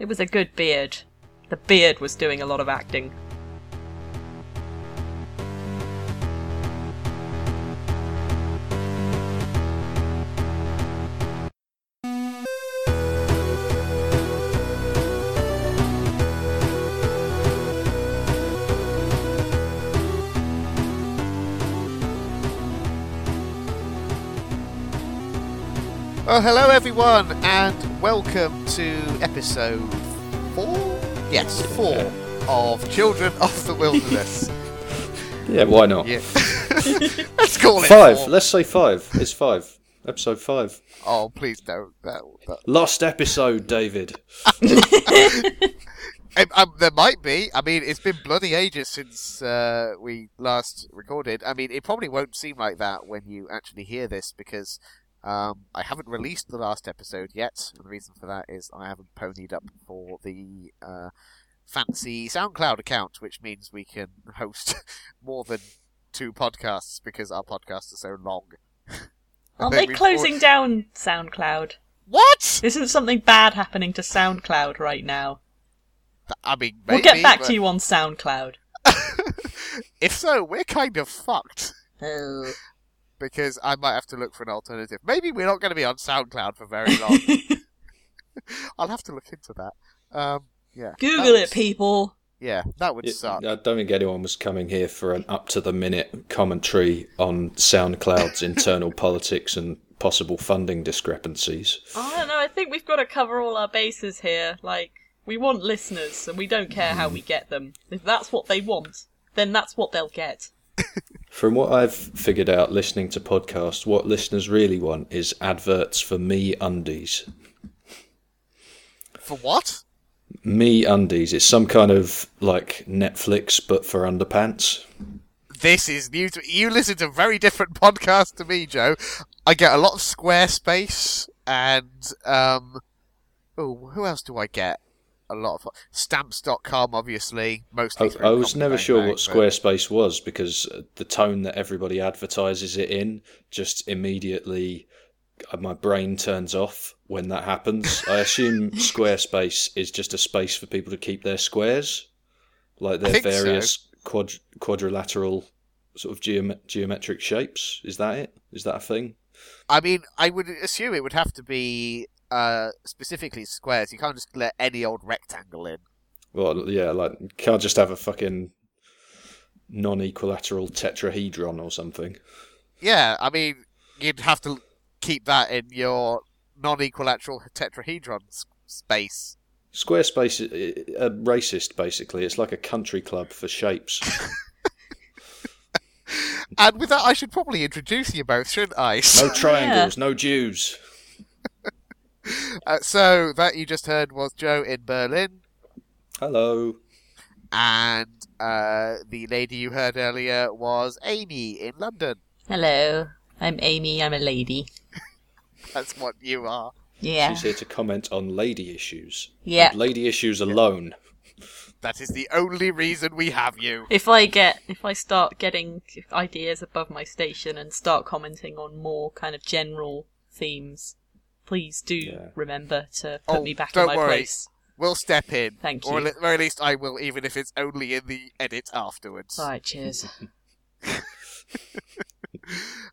It was a good beard. The beard was doing a lot of acting. Well, hello everyone, and welcome to episode four. Yes, four of Children of the Wilderness. Yeah, why not? yeah, let's call it Five. four. Let's say five. It's five. Episode five. Oh, please don't. That, that. Lost episode, David. Um, um, there might be. I mean, it's been bloody ages since uh, we last recorded. I mean, it probably won't seem like that when you actually hear this because um, I haven't released the last episode yet. And the reason for that is I haven't ponied up for the uh, fancy SoundCloud account, which means we can host more than two podcasts because our podcasts are so long. Aren't they closing al- down SoundCloud? What? Isn't something bad happening to SoundCloud right now? I mean, we'll get back but to you on SoundCloud. if so, we're kind of fucked. Oh. Because I might have to look for an alternative. Maybe we're not going to be on SoundCloud for very long. I'll have to look into that. Um, yeah. Google That it, people. Yeah, that would It- suck. I don't think anyone was coming here for an up to the minute commentary on SoundCloud's internal politics and possible funding discrepancies. I don't know. I think we've got to cover all our bases here. Like, we want listeners, and we don't care how we get them. If that's what they want, then that's what they'll get. From what I've figured out listening to podcasts, what listeners really want is adverts for MeUndies. For what? MeUndies. It's some kind of like Netflix but for underpants. This is new to you. Listen to very different podcasts to me, Joe. I get a lot of Squarespace and um. Oh, who else do I get? A lot of stamps.com, obviously. Mostly. I, I was never sure what but- Squarespace was because uh, the tone that everybody advertises it in just immediately uh, my brain turns off when that happens. I assume Squarespace is just a space for people to keep their squares, like their think so. various quad- quadrilateral sort of geom- geometric shapes. Is that it? Is that a thing? I mean, I would assume it would have to be uh, specifically squares. You can't just let any old rectangle in. Well, yeah, like can't just have a fucking non-equilateral tetrahedron or something. Yeah, I mean, you'd have to keep that in your non-equilateral tetrahedron s- space. Squarespace is uh, racist, basically. It's like a country club for shapes. And with that, I should probably introduce you both, shouldn't I? No triangles, no Jews. Uh, so that you just heard was Joe in Berlin, Hello. and uh, the lady you heard earlier was Amy in London. Hello, I'm Amy. I'm a lady. That's what you are. Yeah. She's here to comment on lady issues. Yeah. And lady issues alone. That is the only reason we have you. If I get, if I start getting ideas above my station and start commenting on more kind of general themes, please do Yeah. remember to put Oh, me back don't in my worry. place. We'll step in. Thank you. Or at the very least, I will, even if it's only in the edit afterwards. Alright, cheers.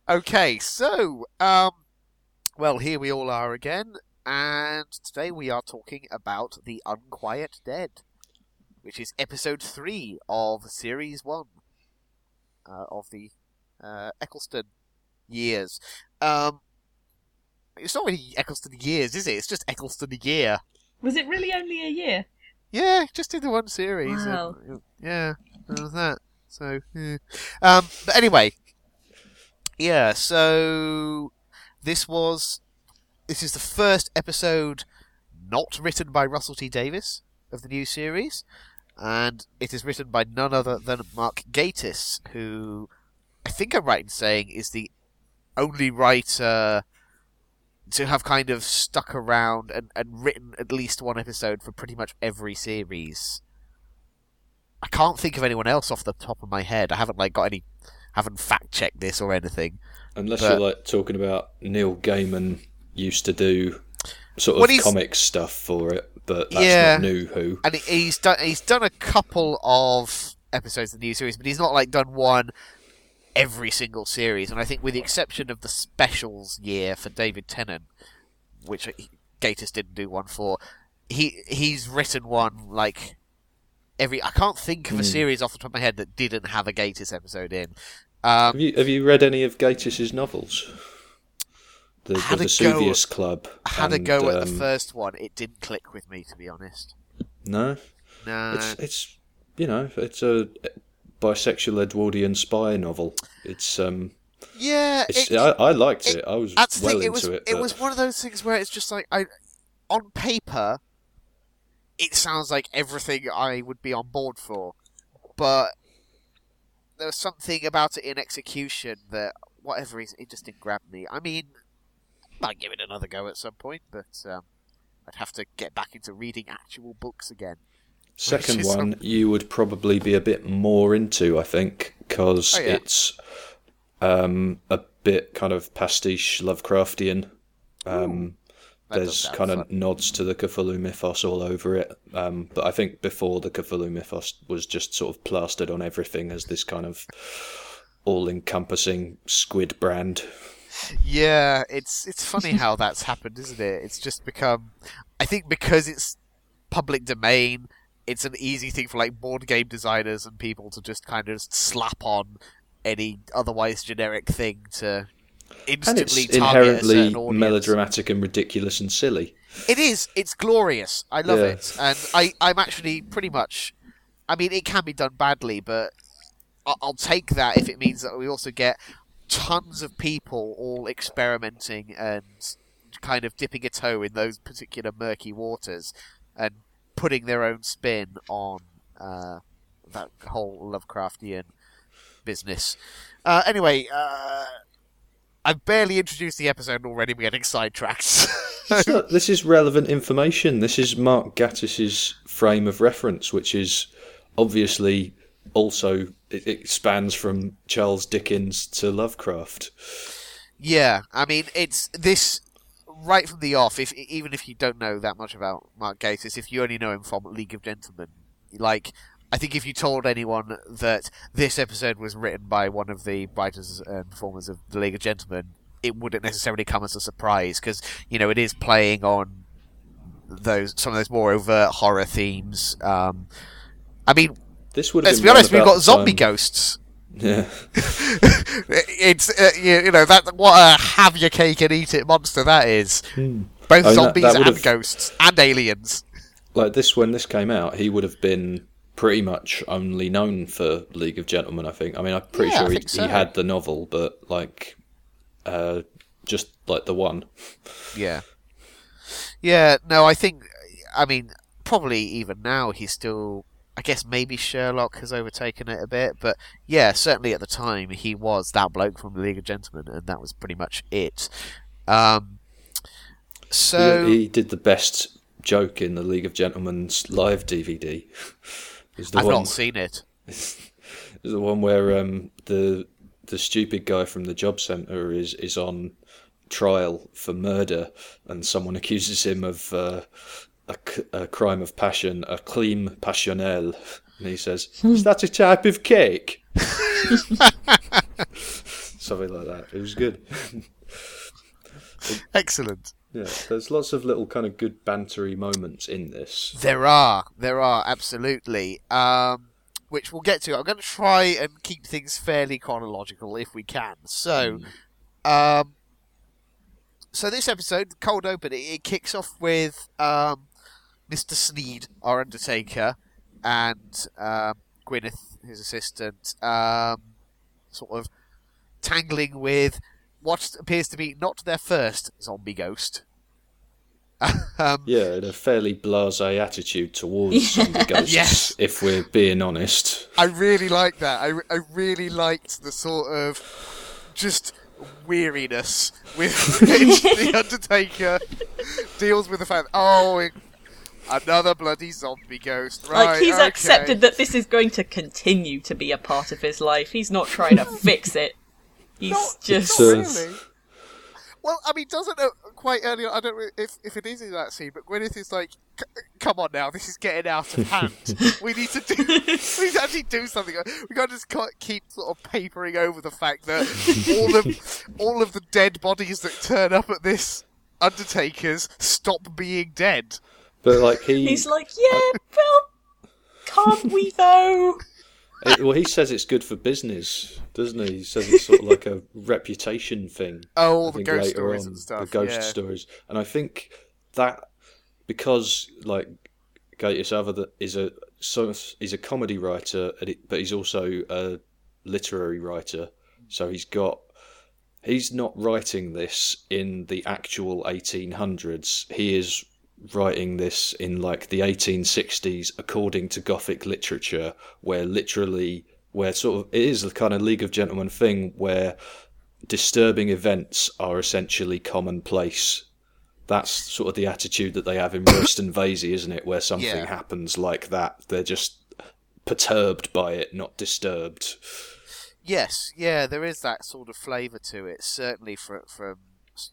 Okay, so, um, well, here we all are again, and today we are talking about The Unquiet Dead, which is episode 3 of series 1 uh, of the uh, Eccleston years. Um, it's not really Eccleston years, is it? It's just Eccleston year. Was it really only a year? Yeah, just in the one series. Wow. uh, yeah, that was that. So, yeah. um, but anyway, yeah. So this was this is the first episode not written by Russell T Davies of the new series, and it is written by none other than Mark Gatiss, who I think I'm right in saying is the only writer to have kind of stuck around and, and written at least one episode for pretty much every series. I can't think of anyone else off the top of my head. I haven't like got any, haven't fact checked this or anything. Unless But- you're like talking about Neil Gaiman used to do sort of he's- comic stuff for it. but that's Yeah. not new Who. and he's done he's done a couple of episodes of the new series, but he's not like done one every single series. And I think, with the exception of the specials year for David Tennant, which Gatiss didn't do one for, he he's written one like every. I can't think of a Hmm. series off the top of my head that didn't have a Gatiss episode in. Um, Have you have you read any of Gatiss's novels? The, the a go- Vesuvius Club. I had a go at the um, first one. It didn't click with me, to be honest. No, No. it's it's you know it's a bisexual Edwardian spy novel. It's um yeah, it's, it- I, I liked it- it. I was That's the well thing. It into was it. it, was one of those things where it's just like I, on paper, it sounds like everything I would be on board for, but there was something about it in execution that, whatever reason, it just didn't grab me. I mean, I might give it another go at some point, but um, I'd have to get back into reading actual books again. Second one, you would probably be a bit more into, I think, because Oh, yeah. it's um, a bit kind of pastiche Lovecraftian. Um, there's kind of fun. nods to the Cthulhu mythos all over it. Um, but I think before the Cthulhu mythos was just sort of plastered on everything as this kind of all-encompassing squid brand. Yeah, it's it's funny how that's happened, isn't it? It's just become, I think, because it's public domain, it's an easy thing for like board game designers and people to just kind of slap on any otherwise generic thing to And it's instantly target a inherently melodramatic and ridiculous and silly. It is. It's glorious. I love Yeah. it, and I I'm actually pretty much. I mean, it can be done badly, but I'll take that if it means that we also get tons of people all experimenting and kind of dipping a toe in those particular murky waters and putting their own spin on uh, that whole Lovecraftian business. Uh, anyway, uh, I've barely introduced the episode already we're getting sidetracked. Not- this is relevant information. This is Mark Gatiss's frame of reference, which is obviously also it, it spans from Charles Dickens to Lovecraft. Yeah, I mean it's this right from the off. If even if you don't know that much about Mark Gatiss, if you only know him from League of Gentlemen, like I think if you told anyone that this episode was written by one of the writers and performers of the League of Gentlemen, it wouldn't necessarily come as a surprise because you know it is playing on those some of those more overt horror themes. Um, I mean, This would let's be honest, we've got zombie time- ghosts. Yeah, it's uh, you, you know that what a have your cake and eat it monster that is. Both I mean, zombies that and would've- ghosts and aliens. like this when this came out, he would have been pretty much only known for League of Gentlemen. I think. I mean, I'm pretty Yeah, sure he, so. he had the novel, but like, uh, just like the one. Yeah, yeah. No, I think. I mean, probably even now he's still. I guess maybe Sherlock has overtaken it a bit, but yeah, certainly at the time he was that bloke from the League of Gentlemen, and that was pretty much it. Um, so he, he did the best joke in the League of Gentlemen's live DVD. Is the I've one not seen it. it. is the one where um, the the stupid guy from the job centre is is on trial for murder, and someone accuses him of uh, a, a crime of passion, a crime passionnel, and he says, "Is that a type of cake?" Something like that. It was good. Excellent. Yeah, there's lots of little kind of good bantery moments in this. There are, there are absolutely. Um, which we'll get to. I'm going to try and keep things fairly chronological if we can. So, um, so this episode, cold open, it, it kicks off with um, Mr. Sneed, our Undertaker, and um, Gwyneth, his assistant, um, sort of tangling with what appears to be not their first zombie ghost. um, Yeah, and a fairly blasé attitude towards zombie ghosts, Yes. if we're being honest. I really like that. I, I really liked the sort of just weariness with which the Undertaker deals with the fact, oh, it- another bloody zombie ghost. Right, like he's okay. accepted that this is going to continue to be a part of his life. He's not trying to fix it. He's Not, just not Uh, really. Well, I mean, doesn't it quite early on? I don't know if, if it is in that scene, but Gwyneth is like, "Come on now, this is getting out of hand. we need to do, we need to actually do something. We can't just keep sort of papering over the fact that all of all of the dead bodies that turn up at this Undertaker's stop being dead." But like he, He's like, yeah, well, can't we though? it- well, he says it's good for business, doesn't he? He says it's sort of like a reputation thing. Oh, all I the think ghost later stories on, and stuff. The ghost yeah. stories, and I think that because like Gatiss Other that is a so he's a comedy writer, but he's also a literary writer. So he's got he's not writing this in the actual 1800s. He is writing this in like the 1860s according to gothic literature where literally where sort of it is the kind of league of gentlemen thing where disturbing events are essentially commonplace that's sort of the attitude that they have in Royston Vasey, isn't it? Where something Yeah. happens like that, they're just perturbed by it, not disturbed. Yes, yeah, there is that sort of flavour to it, certainly from from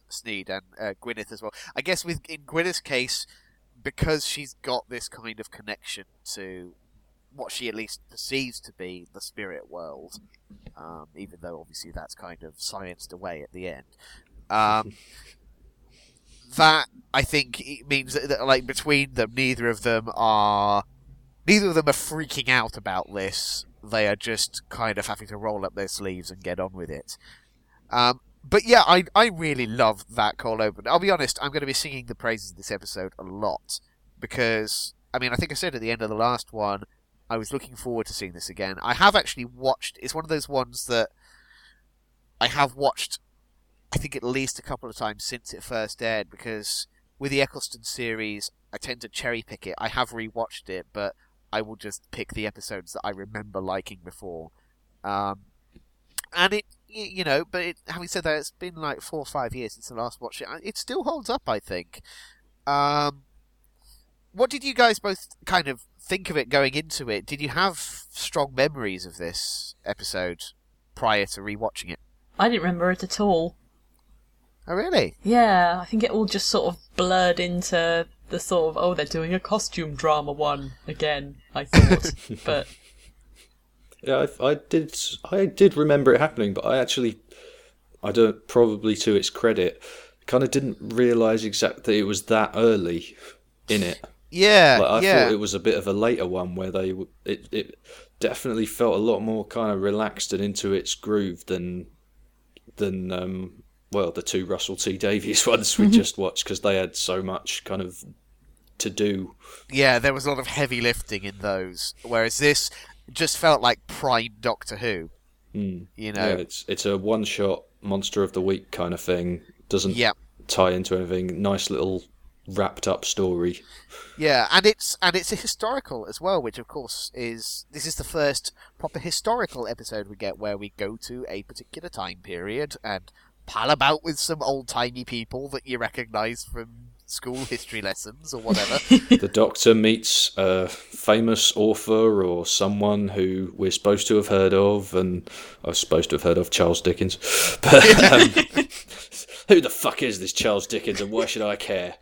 Sneed and uh, Gwyneth as well. I guess with in Gwyneth's case, because she's got this kind of connection to what she at least perceives to be the spirit world, um, even though obviously that's kind of scienced away at the end. Um, that I think it means that, that, like between them, neither of them are neither of them are freaking out about this. They are just kind of having to roll up their sleeves and get on with it. Um, but yeah, I I really love that cold open. I'll be honest, I'm going to be singing the praises of this episode a lot because I mean I think I said at the end of the last one I was looking forward to seeing this again. I have actually watched. It's one of those ones that I have watched. I think at least a couple of times since it first aired because with the Eccleston series, I tend to cherry pick it. I have rewatched it, but I will just pick the episodes that I remember liking before. Um, and it, you know, but it, having said that, it's been like four or five years since I last watched it. It still holds up, I think. Um, what did you guys both kind of think of it going into it? Did you have strong memories of this episode prior to rewatching it? I didn't remember it at all. Oh, really? Yeah, I think it all just sort of blurred into the sort of, oh, they're doing a costume drama one again, I thought. but Yeah, I, I did. I did remember it happening, but I actually, I don't. Probably to its credit, kind of didn't realise exactly it was that early in it. Yeah, Like, I yeah. thought it was a bit of a later one where they it it definitely felt a lot more kind of relaxed and into its groove than than um well the two Russell T Davies ones we just watched because they had so much kind of to do. Yeah, there was a lot of heavy lifting in those, whereas this just felt like prime Doctor Who. Mm. You know? Yeah, it's it's a one shot monster of the week kind of thing. Doesn't Yeah, tie into anything. Nice little wrapped up story. yeah, and it's and it's a historical as well, which of course is this is the first proper historical episode we get where we go to a particular time period and pal about with some old timey people that you recognise from school history lessons or whatever. the Doctor meets a famous author or someone who we're supposed to have heard of, and I was supposed to have heard of Charles Dickens. But um, who the fuck is this Charles Dickens, and why should I care?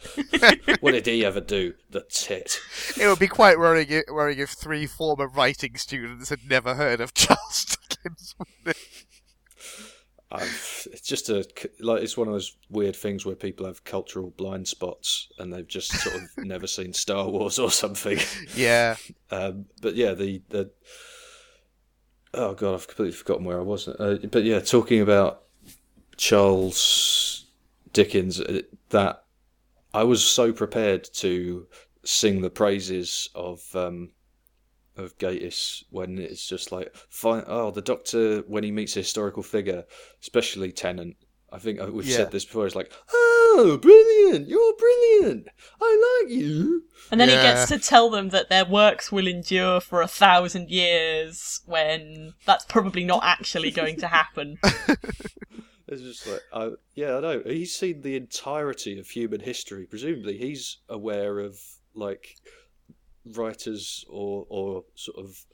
what did he ever do? The tit. it would be quite worrying, i- worrying if three former writing students had never heard of Charles Dickens. I've, it's just a like it's one of those weird things where people have cultural blind spots and they've just sort of never seen Star Wars or something. yeah, Um, but yeah, the, the oh god, I've completely forgotten where I was. Uh, but yeah, talking about Charles Dickens, uh, that I was so prepared to sing the praises of um, of Gatiss when it's just like, fine, oh, the Doctor when he meets a historical figure, especially Tennant. I think uh, we've Yeah. said this before. It's like, oh, brilliant! You're brilliant. I like you. And then Yeah. he gets to tell them that their works will endure for a thousand years when that's probably not actually going to happen. It's just like, I, yeah, I know. He's seen the entirety of human history. Presumably, he's aware of like writers or or sort of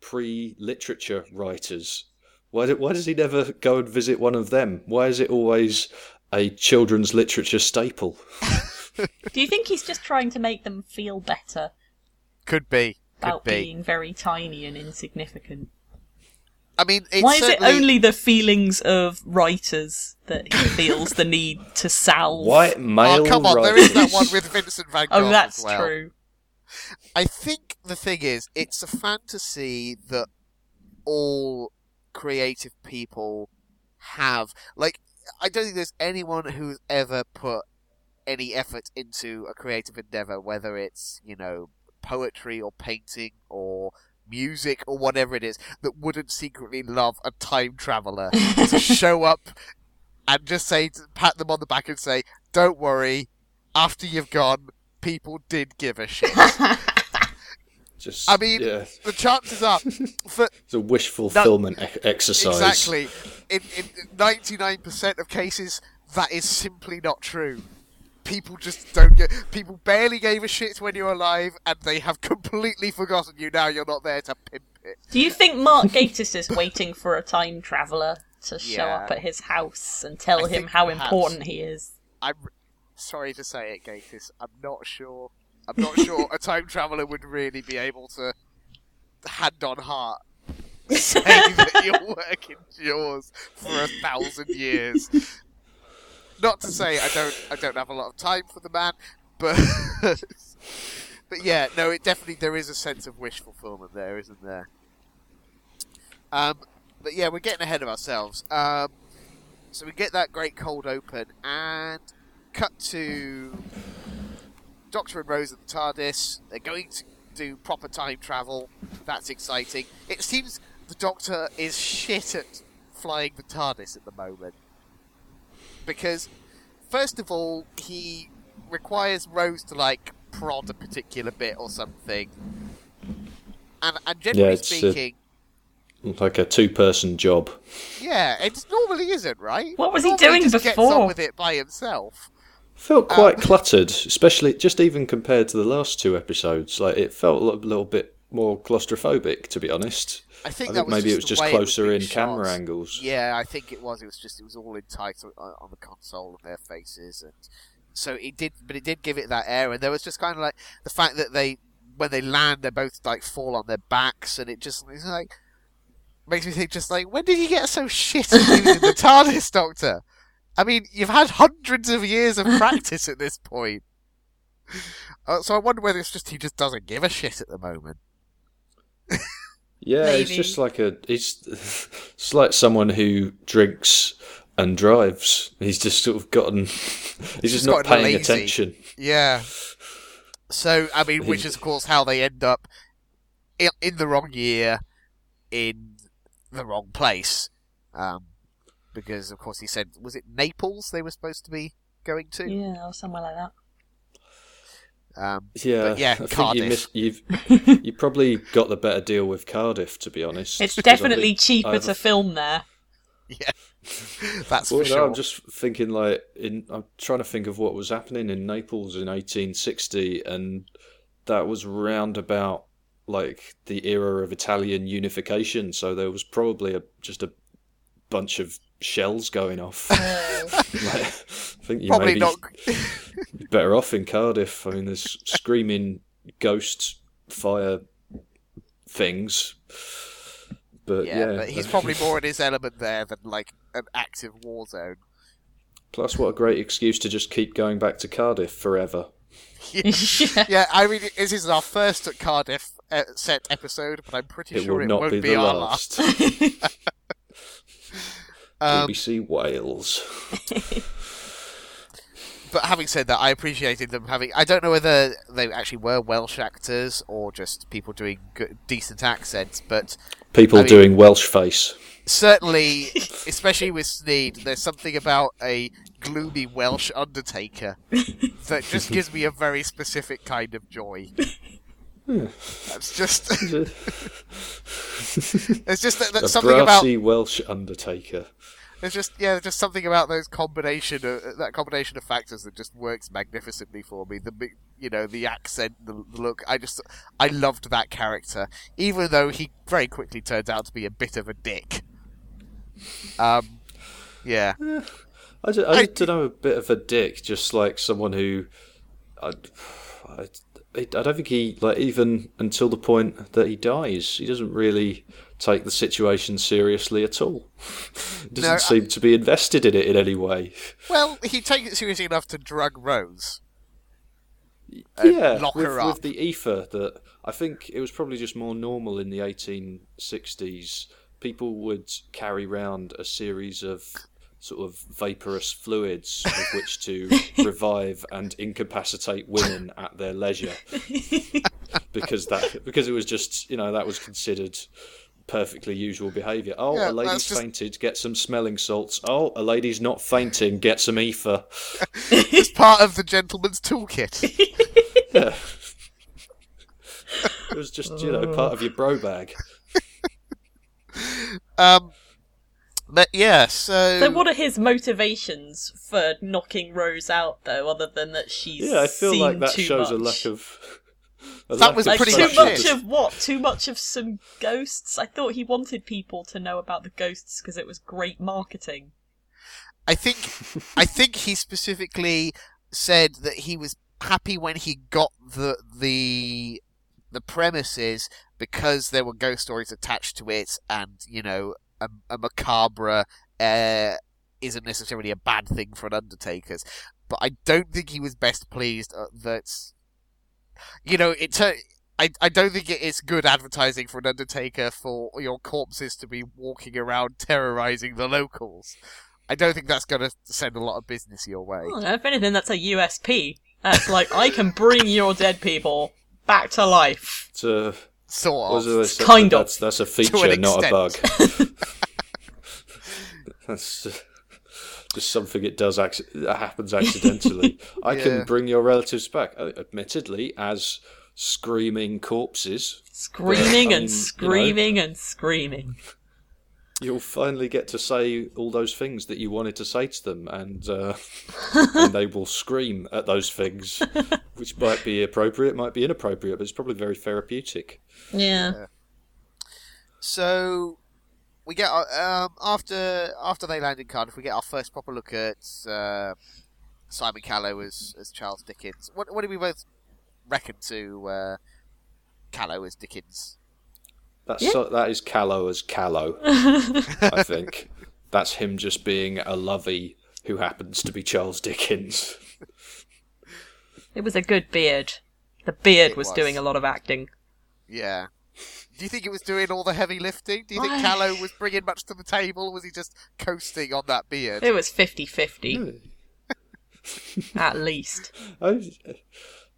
pre-literature writers. Why do, why does he never go and visit one of them? Why is it always a children's literature staple. Do you think he's just trying to make them feel better Could be. Could about be. being very tiny and insignificant? I mean, it's Why is it only the feelings of writers that he feels the need to salve? White male Oh, come on, writers. is that one with Vincent van oh, Gogh Oh, that's as well. true. I think the thing is, it's a fantasy that all creative people have. Like, I don't think there's anyone who's ever put any effort into a creative endeavor, whether it's, you know, poetry or painting or music or whatever it is, that wouldn't secretly love a time traveler to show up and just say, pat them on the back and say, don't worry, after you've gone, people did give a shit. Just, I mean, yeah, the chances are, for it's a wish fulfillment e- exercise. exactly, in ninety nine percent of cases, that is simply not true. People just don't get. People barely gave a shit when you were alive, and they have completely forgotten you now. You're not there to pimp it. Do you think Mark Gatiss is waiting for a time traveller to show Yeah. up at his house and tell I him how perhaps. important he is? I'm sorry to say it, Gatiss. I'm not sure. I'm not sure a time traveler would really be able to, hand on heart, say that your work endures for a thousand years. Not to say I don't. I don't have a lot of time for the man, but but yeah, no, it definitely there is a sense of wish fulfillment there, isn't there? Um, but yeah, we're getting ahead of ourselves. Um, so we get that great cold open and cut to Doctor and Rose at the TARDIS. They're going to do proper time travel. That's exciting. It seems the Doctor is shit at flying the TARDIS at the moment. Because, first of all, he requires Rose to, like, prod a particular bit or something. And, and generally it's, uh, speaking, Like a two-person job. yeah, it normally isn't, right? What was he Normally doing just Gets before? on with it by himself. Felt quite Um, cluttered, especially just even compared to the last two episodes. Like it felt a little, bit more claustrophobic, to be honest. I think, I think was maybe it was just closer being in camera angles. Yeah, I think it was. It was just it was all in tight on, the console of their faces, and so it did. But it did give it that air, and there was just kind of like the fact that they when they land, they both like fall on their backs, and it just it's like makes me think just like when did you get so shit at using the TARDIS, Doctor? I mean, you've had hundreds of years of practice at this point. Uh, so I wonder whether it's just he just doesn't give a shit at the moment. Yeah, it's just like a. It's, it's like someone who drinks and drives. He's just sort of gotten. He's just, just not paying lazy. attention. Yeah. So I mean, which is of course how they end up in, in the wrong year, in the wrong place, um, because of course he said was it Naples they were supposed to be going to? Yeah, or somewhere like that. Um, Yeah, But yeah, I Cardiff. you missed, you've you probably got the better deal with Cardiff, to be honest. It's definitely cheaper I've- to film there. yeah, that's Well, for no. I'm just thinking like in. I'm trying to think of what was happening in Naples in 1860, and that was round about like the era of Italian unification. So there was probably a, just a bunch of shells going off. like, I think you Probably may be not. better off in Cardiff. I mean, there's screaming ghost fire things. But yeah, yeah, but he's probably more in his element there than like an active war zone. Plus, what a great excuse to just keep going back to Cardiff forever. yeah. Yeah, I mean, this is our first at Cardiff uh, set episode, but I'm pretty It sure will it not won't be be, our last. last. Um, BBC Wales. but having said that, I appreciated them having. I don't know whether they actually were Welsh actors or just people doing good, decent accents, but People I mean- doing Welsh face. certainly, especially with Sneed, there's something about a gloomy Welsh undertaker that just gives me a very specific kind of joy. That's just. There's just that, a that's something about brassy Welsh undertaker. There's just yeah, just something about those combination of that combination of factors that just works magnificently for me. The you know the accent, the, the look. I just I loved that character, even though he very quickly turned out to be a bit of a dick. Um, yeah, I, ju- I, don't know, a bit of a dick, just like someone who, I, I, I don't think he like even until the point that he dies, he doesn't really take the situation seriously at all. doesn't No, I- seem to be invested in it in any way. Well, he takes it seriously enough to drug Rose. yeah, lock with, her up. with the ether that I think it was probably just more normal in the 1860s. People would carry around a series of sort of vaporous fluids with which to revive and incapacitate women at their leisure, because that because it was just you know that was considered perfectly usual behaviour. Oh, Yeah, a lady's just- fainted, get some smelling salts. Oh, a lady's not fainting, get some ether. It's part of the gentleman's toolkit. Yeah. it was just, you know, part of your bro bag. Um, but yeah, so, So, what are his motivations for knocking Rose out, though, other than that she's Yeah, I feel like that too shows a lack of. a That lack was of pretty too much much of what? Too much of some ghosts. I thought he wanted people to know about the ghosts because it was great marketing. I think I think he specifically said that he was happy when he got the the the premises because there were ghost stories attached to it, and you know a, a macabre uh, isn't necessarily a bad thing for an Undertaker's. But I don't think he was best pleased uh, that you know it. tur- I, I don't think it is good advertising for an Undertaker for your corpses to be walking around terrorizing the locals. I don't think that's going to send a lot of business your way. I if anything, that's a USP. That's like, I can bring your dead people back to life. To, Sort what was of. it they said? Kind of. that's, That's a feature, not a bug. that's uh, just something it does. Acc- that happens accidentally. I Yeah. can bring your relatives back, uh, admittedly, as screaming corpses. Screaming I mean, you know. and screaming and screaming. You'll finally get to say all those things that you wanted to say to them, and uh, and they will scream at those things, which might be appropriate, might be inappropriate, but it's probably very therapeutic. Yeah. So we get um, after after they land in Cardiff, we get our first proper look at uh, Simon Callow as as Charles Dickens. What what do we both reckon to uh, Callow as Dickens? That's Yeah. so, that is callow as callow. I think that's him just being a lovey who happens to be Charles Dickens. It was a good beard. The beard was, was. doing a lot of acting. Yeah. Do you think it was doing all the heavy lifting? Do you think I- Callow was bringing much to the table, or was he just coasting on that beard? It was 50 50, at least. I,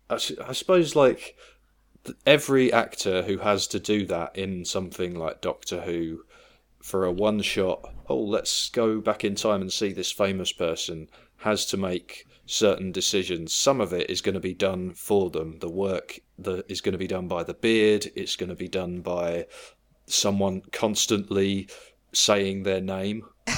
I suppose like th- every actor who has to do that in something like Doctor Who for a one shot, oh let's go back in time and see this famous person has to make certain decisions. Some of it is going to be done for them. The work that is going to be done by the beard. It's going to be done by someone constantly saying their name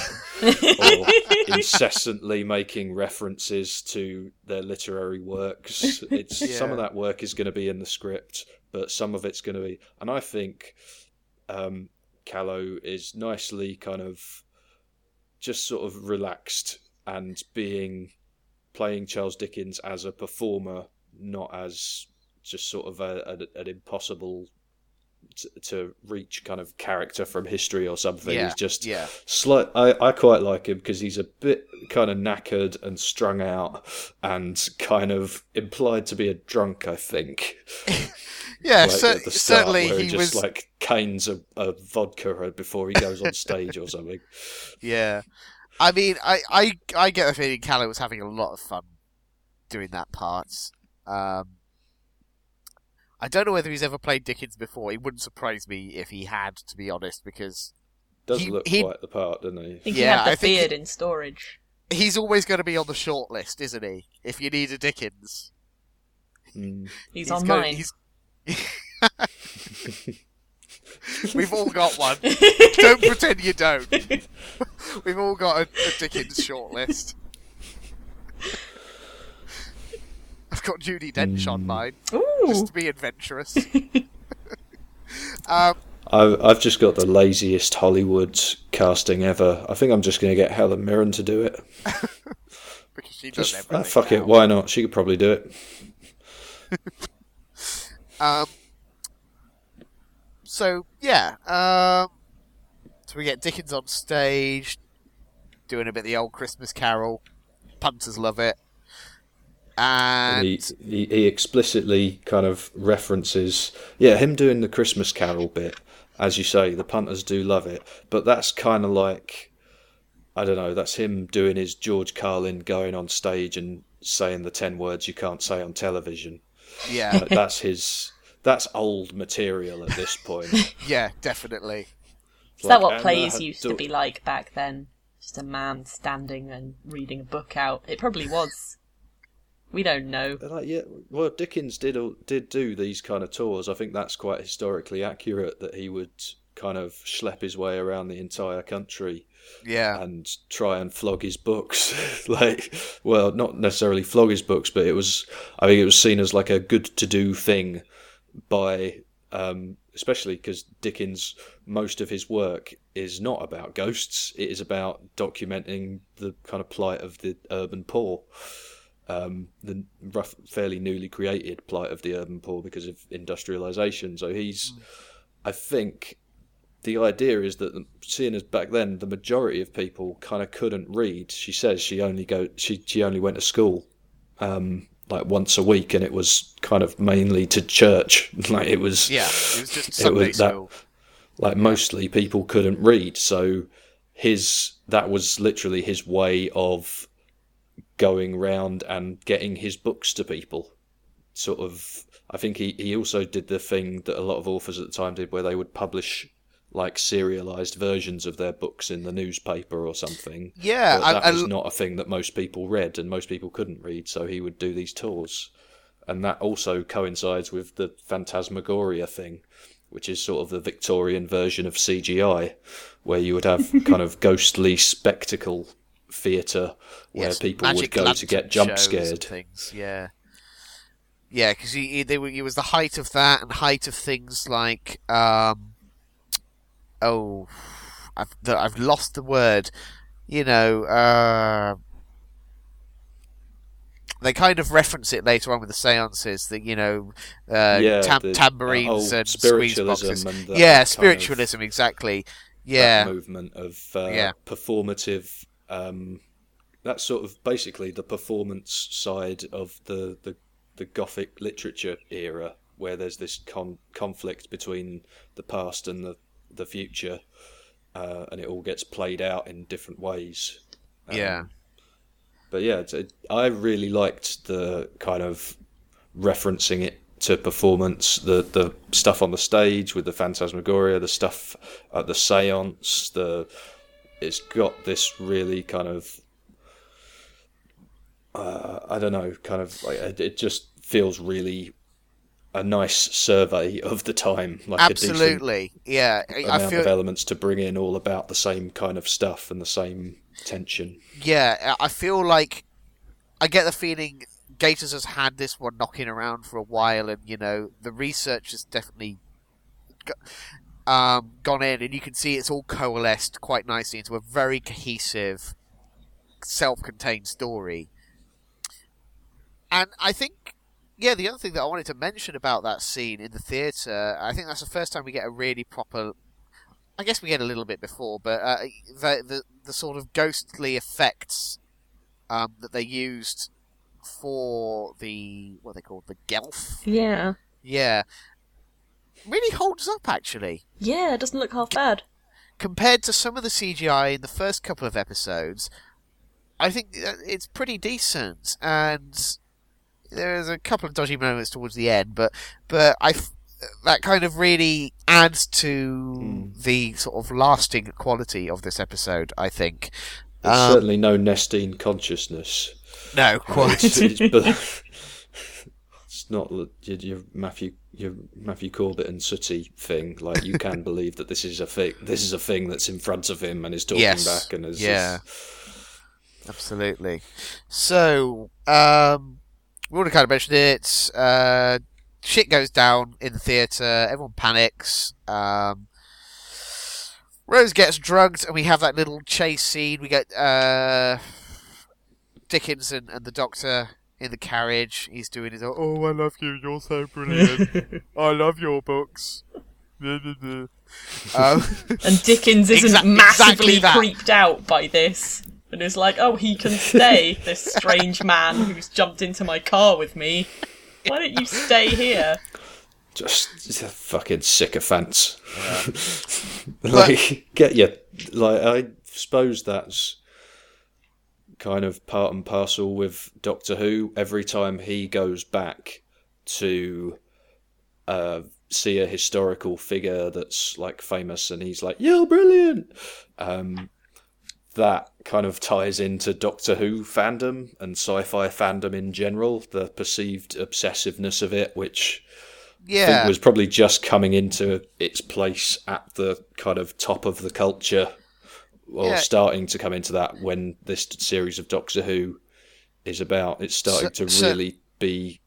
or incessantly making references to their literary works. It's some of that work is going to be in the script, but some of it's going to be. And I think um, Callow is nicely kind of just sort of relaxed and being playing Charles Dickens as a performer, not as just sort of a, a, an impossible to, to reach kind of character from history or something. Yeah, He's just yeah. slight. I, I quite like him because he's a bit kind of knackered and strung out and kind of implied to be a drunk. I think. Yeah, Like, cer- at the start, certainly where he just was. like canes a, a vodka before he goes on stage or something. Yeah, I mean, I, I, I get the feeling Callow was having a lot of fun doing that part. Um, I don't know whether he's ever played Dickens before. It wouldn't surprise me if he had, to be honest, because Does He- look he- quite the part, doesn't he? I think Yeah, he had the I think beard he- in storage. he's always going to be on the short list, isn't he? If you need a Dickens, Mm. He's, on gonna- mine. he's- We've all got one. don't pretend you don't. We've all got a, a Dickens shortlist. I've got Judi Dench on Hmm. mine, Ooh. just to be adventurous. um, I've, I've just got the laziest Hollywood casting ever. I think I'm just going to get Helen Mirren to do it. because she does Just, everything. ah, fuck now. it, why not? She could probably do it. Um, so yeah, um, so we get Dickens on stage doing a bit of the old Christmas Carol. Punters love it, and he, he he explicitly kind of references yeah him doing the christmas carol bit as you say the punters do love it but that's kind of like i don't know that's him doing his george carlin going on stage and saying the 10 words you can't say on television yeah, Like, that's his that's old material at this point yeah, definitely. Is that what and, plays uh, used do- to be like back then? Just a man standing and reading a book out. It probably was. We don't know. They're Like yeah, well, Dickens did did do these kind of tours. I think that's quite historically accurate. That he would kind of schlep his way around the entire country Yeah, and try and flog his books. like, well, not necessarily flog his books, but it was. I think it was seen as like a good to do thing by, um, especially because Dickens, most of his work is not about ghosts. It is about documenting the kind of plight of the urban poor. Um, the rough, fairly newly created plight of the urban poor because of industrialization. So he's, I think, the idea is that seeing as back then the majority of people kind of couldn't read. She says she only go she she only went to school um, like once a week, and it was kind of mainly to church. like it was yeah. It was just it was that- school. like mostly people couldn't read. So his that was literally his way of going round and getting his books to people. Sort of, I think he, he also did the thing that a lot of authors at the time did, where they would publish like serialized versions of their books in the newspaper or something. Yeah, But I- that I- was not a thing that most people read, and most people couldn't read. So he would do these tours, and that also coincides with the phantasmagoria thing, which is sort of the Victorian version of CGI, where you would have kind of ghostly spectacle theatre where Yes, people would go to get jump scared. Things, yeah, yeah, because he, he, they were, it was the height of that and height of things like, um, oh, I've the, I've lost the word. You know, uh, they kind of reference it later on with the seances that you know, uh, yeah, tam- the- tambourines and squeeze boxes. and yeah, spiritualism, exactly. Yeah, movement of uh, Yeah. performative. Um, that's sort of basically the performance side of the, the, the Gothic literature era, where there's this con- conflict between the past and the the future, uh, and it all gets played out in different ways. Um, yeah, but yeah, it, I really liked the kind of referencing it to performance, the the stuff on the stage with the phantasmagoria, the stuff at the séance, the it's got this really kind of uh, I don't know, kind of like it, just feels really a nice survey of the time, like absolutely. Yeah, amount feel of elements to bring in all about the same kind of stuff and the same tension. Yeah, I feel like I get the feeling Gators has had this one knocking around for a while, and you know the research has definitely um, gone in, and you can see it's all coalesced quite nicely into a very cohesive, self-contained story. And I think, yeah, the other thing that I wanted to mention about that scene in the theatre, I think that's the first time we get a really proper I guess we get a little bit before, but uh, the, the the sort of ghostly effects um, that they used for the what are they called the Gelth, Yeah. yeah, really holds up actually Yeah, it doesn't look half bad. compared to some of the CGI in the first couple of episodes. I think it's pretty decent, and there's a couple of dodgy moments towards the end, but but I f- that kind of really adds to the sort of lasting quality of this episode. I think. There's Um, certainly no Nestene consciousness. No, quite. It's, it's, but it's not your, your Matthew your Matthew Corbett and Sooty thing. Like you can believe that this is a thing. This is a thing that's in front of him and is talking Yes. back and is Yeah. Absolutely. So, um, we already kind of mentioned it. Uh, shit goes down in the theatre. Everyone panics. Um, Rose gets drugged, and we have that little chase scene. We get uh, Dickens and, and the Doctor in the carriage. He's doing his, oh, I love you, you're so brilliant. I love your books. um, And Dickens isn't Exact- massively exactly creeped out by this. And is like, oh, he can stay, this strange man who's jumped into my car with me. Why don't you stay here? Just, just a fucking sycophants. like, get your. Like, I suppose that's kind of part and parcel with Doctor Who. Every time he goes back to uh, see a historical figure that's like famous and he's like, You're brilliant! Um, that kind of ties into Doctor Who fandom and sci fi fandom in general, the perceived obsessiveness of it, which I yeah. think was probably just coming into its place at the kind of top of the culture, or Yeah. starting to come into that when this series of Doctor Who is about. It's starting So- to so- really be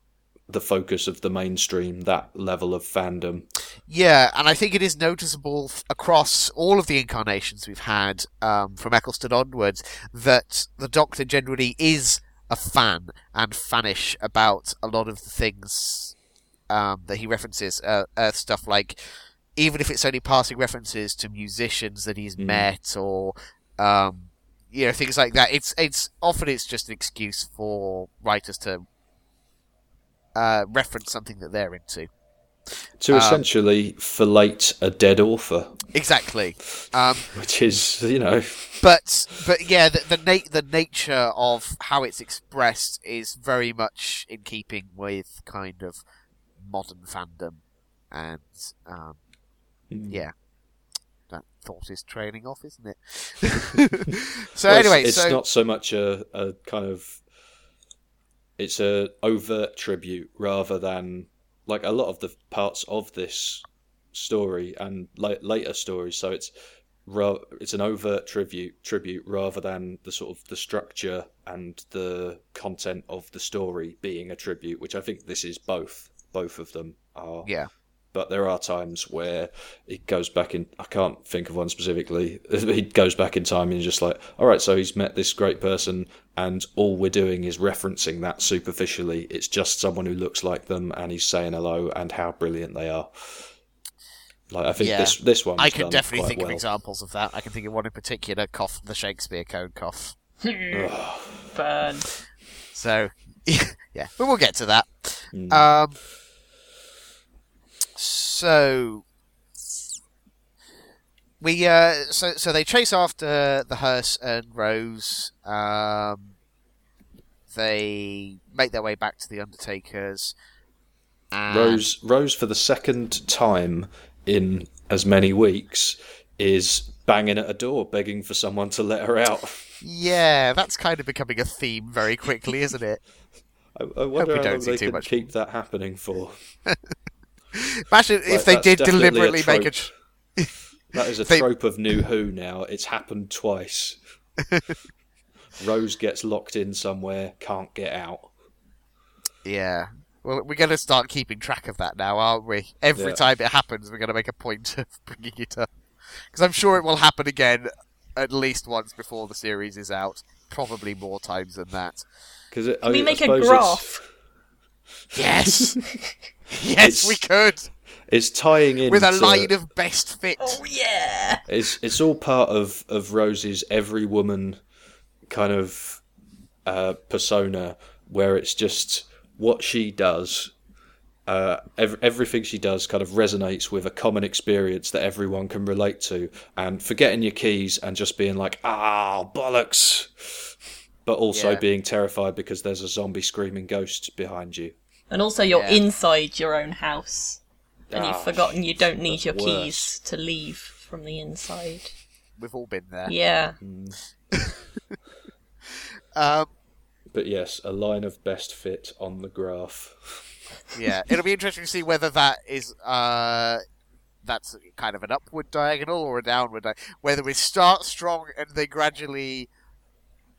the focus of the mainstream, that level of fandom. Yeah, and I think it is noticeable across all of the incarnations we've had um, from Eccleston onwards that the Doctor generally is a fan and fanish about a lot of the things um, that he references. Uh, Earth stuff like, even if it's only passing references to musicians that he's Mm. met or. Um, you know things like that. It's it's often it's just an excuse for writers to uh, reference something that they're into. To Um, essentially fillet a dead author, Exactly. Um, which is, you know, but but yeah, the the, na- the nature of how it's expressed is very much in keeping with kind of modern fandom, and um, Mm. yeah, that thought is trailing off, isn't it? so Well, anyway, it's, so not so much a, a kind of it's a overt tribute rather than like a lot of the parts of this story and la- later stories. So it's ra- it's an overt tribute tribute rather than the sort of the structure and the content of the story being a tribute, which I think this is both. Both of them are yeah, but there are times where it goes back in. I can't think of one specifically. He goes back in time and you're just like, all right, so he's met this great person, and all we're doing is referencing that superficially. It's just someone who looks like them, and he's saying hello and how brilliant they are. Like I think Yeah. this this one I can definitely quite think of examples of that. I can think of one in particular, cough the Shakespeare Code cough. Burn. So yeah, but we'll get to that. Mm. Um, so we uh, so so they chase after the hearse and Rose. Um, they make their way back to the Undertakers. And Rose Rose for the second time in as many weeks is banging at a door begging for someone to let her out. Yeah, that's kind of becoming a theme very quickly, isn't it? I, I wonder we how don't long see they too can much keep that happening for. Imagine Like, if they did deliberately make a. trope. That is a They- trope of New Who now. It's happened twice. Rose gets locked in somewhere, can't get out. Yeah. Well, we're going to start keeping track of that now, aren't we? Every Yeah. time it happens, we're going to make a point of bringing it up. Because I'm sure it will happen again at least once before the series is out. Probably more times than that. Because Can we make a graph? Yes! yes, It's- we could! It's tying in With a to- line of best fit. Oh yeah. It's it's all part of of Rose's every woman kind of uh, persona, where it's just what she does. Uh, ev- everything she does kind of resonates with a common experience that everyone can relate to, and forgetting your keys and just being like, "Ah, bollocks," but also Yeah. being terrified because there's a zombie screaming ghost behind you. And also, you're Yeah. inside your own house, and you've Ah, forgotten you don't need your worse. keys to leave from the inside. We've all been there. Yeah. Um, But yes, a line of best fit on the graph. yeah, it'll be interesting to see whether that is uh, that's kind of an upward diagonal or a downward. Di- whether we start strong and they gradually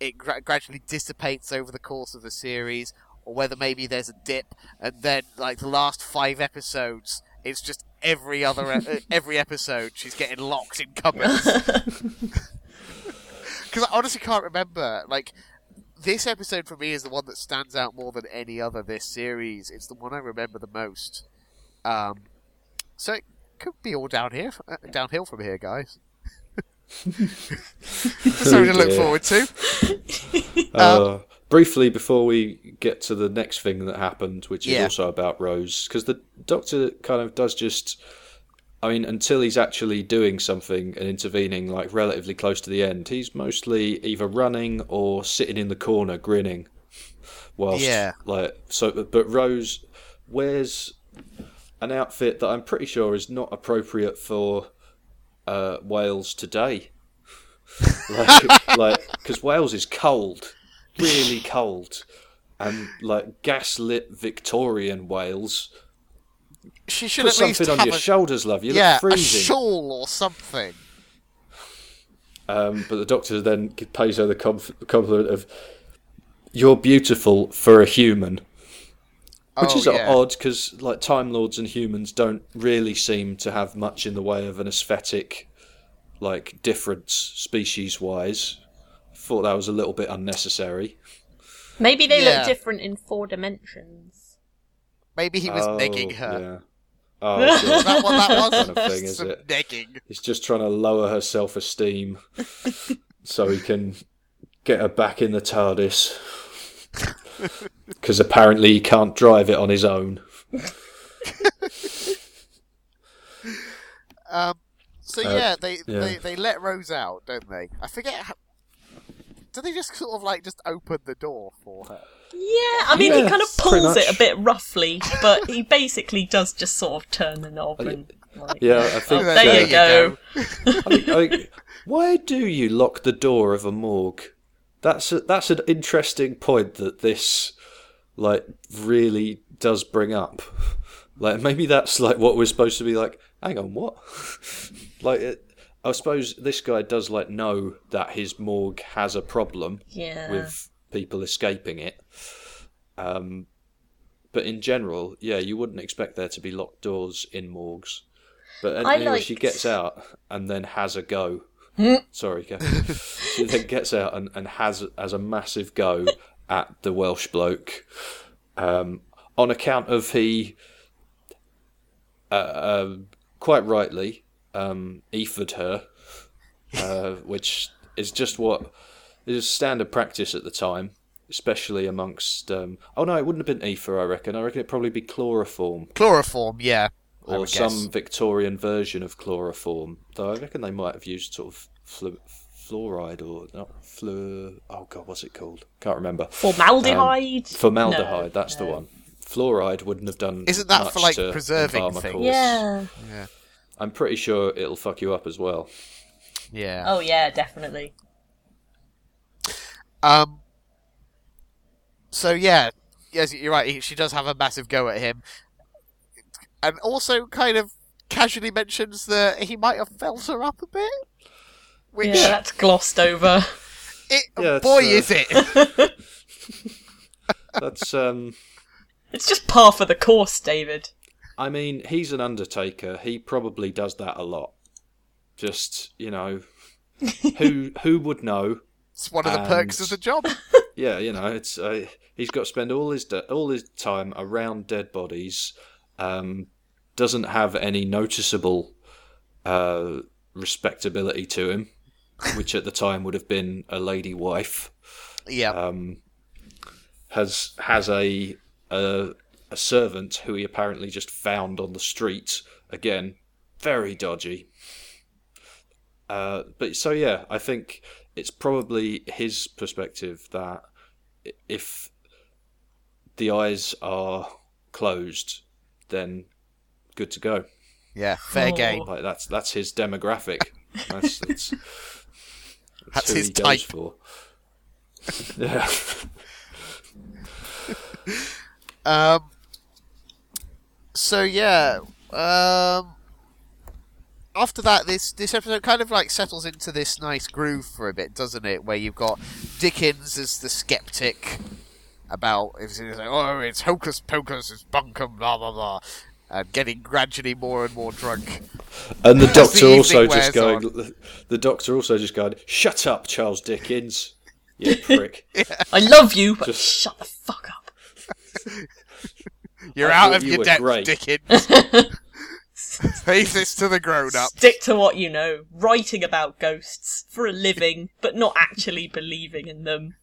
it gra- gradually dissipates over the course of the series, or whether maybe there's a dip and then like the last five episodes It's just every other e- every episode she's getting locked in cupboards. Because I honestly can't remember. Like this episode for me is the one that stands out more than any other this series. It's the one I remember the most. Um, so it could be all down here, uh, downhill from here, guys. Something to look forward to. Uh, briefly, before we get to the next thing that happened, which is Yeah. also about Rose, because the Doctor kind of does just. I mean, until he's actually doing something and intervening, like relatively close to the end, he's mostly either running or sitting in the corner grinning. Whilst, Yeah. like, so, but Rose wears an outfit that I'm pretty sure is not appropriate for uh, Wales today. like, like, because Wales is cold, really cold, and like gaslit Victorian Wales. She should Put at least something on have your a, shoulders, love. You yeah, look a shawl or something. Um, but the doctor then pays her the compliment of, "You're beautiful for a human," which oh, is yeah. odd because like Time Lords and humans don't really seem to have much in the way of an aesthetic, like difference species wise. Thought that was a little bit unnecessary. Maybe they Yeah. look different in four dimensions. Maybe he was Oh, negging her. Yeah. Oh, Is God. that what that was? kind of thing, is Some it? Negging. He's just trying to lower her self esteem so he can get her back in the TARDIS. Because apparently he can't drive it on his own. Um, so Uh, yeah, they, yeah. they they let Rose out, don't they? I forget. How... Do they just sort of like just open the door for her? Yeah, I mean, he kind of pulls it a bit roughly, but he basically does just sort of turn the knob and. Like, Yeah, I think. Oh, there you go. I think- I think- why do you lock the door of a morgue? That's a, that's an interesting point that this like really does bring up. Like maybe that's like what we're supposed to be like. Hang on, what? like it, I suppose this guy does like know that his morgue has a problem Yeah. with people escaping it. Um, but in general, yeah, you wouldn't expect there to be locked doors in morgues. But anyway, she gets out and then has a go. Sorry, Kev. she then gets out and, and has as a massive go at the Welsh bloke um, on account of he, uh, uh, quite rightly, um, ethered her, uh, which is just what is standard practice at the time, especially amongst. Um, oh no, it wouldn't have been ether. I reckon. I reckon it'd probably be chloroform Chloroform, yeah. Or some guess. Victorian version of chloroform. Though I reckon they might have used sort of flu- fluoride or not flu. Oh god, what's it called? Can't remember. Formaldehyde? Formaldehyde. No, that's the one. Fluoride wouldn't have done. Isn't that for, like, preserving embalm a things? Yeah. Yeah. I'm pretty sure it'll fuck you up as well. Yeah. Oh, yeah, definitely. Um. So yeah, yes, you're right. he- She does have a massive go at him, and also kind of casually mentions that he might have felt her up a bit. Which, Yeah, that's glossed over. it, Yeah, boy, uh, is it! That's um. It's just par for the course, David. I mean, he's an undertaker. He probably does that a lot. Just you know, who who would know? It's one of the perks of the job. Yeah, you know, it's uh, he's got to spend all his de- all his time around dead bodies. Um, doesn't have any noticeable uh, respectability to him, which at the time would have been a lady wife. Yeah. Um, has has a, a a servant who he apparently just found on the street. Again, very dodgy. Uh, but so yeah, I think it's probably his perspective that if the eyes are closed, then good to go. yeah. Fair Oh. game. Like that's that's his demographic. That's that's, That's his type. for. Yeah. Um. So yeah. Um. After that, this this episode kind of like settles into this nice groove for a bit, doesn't it? Where you've got Dickens as the skeptic about it's, it's like, oh, it's hocus pocus, it's bunkum, blah blah blah. And getting gradually more and more drunk. And the As the doctor also just wears going. The doctor also just going. Shut up, Charles Dickens. You prick. I love you, but Just- shut the fuck up. You're I out of you your depth, great. Dickens. Leave this to the grown up. Stick to what you know. Writing about ghosts for a living, but not actually believing in them.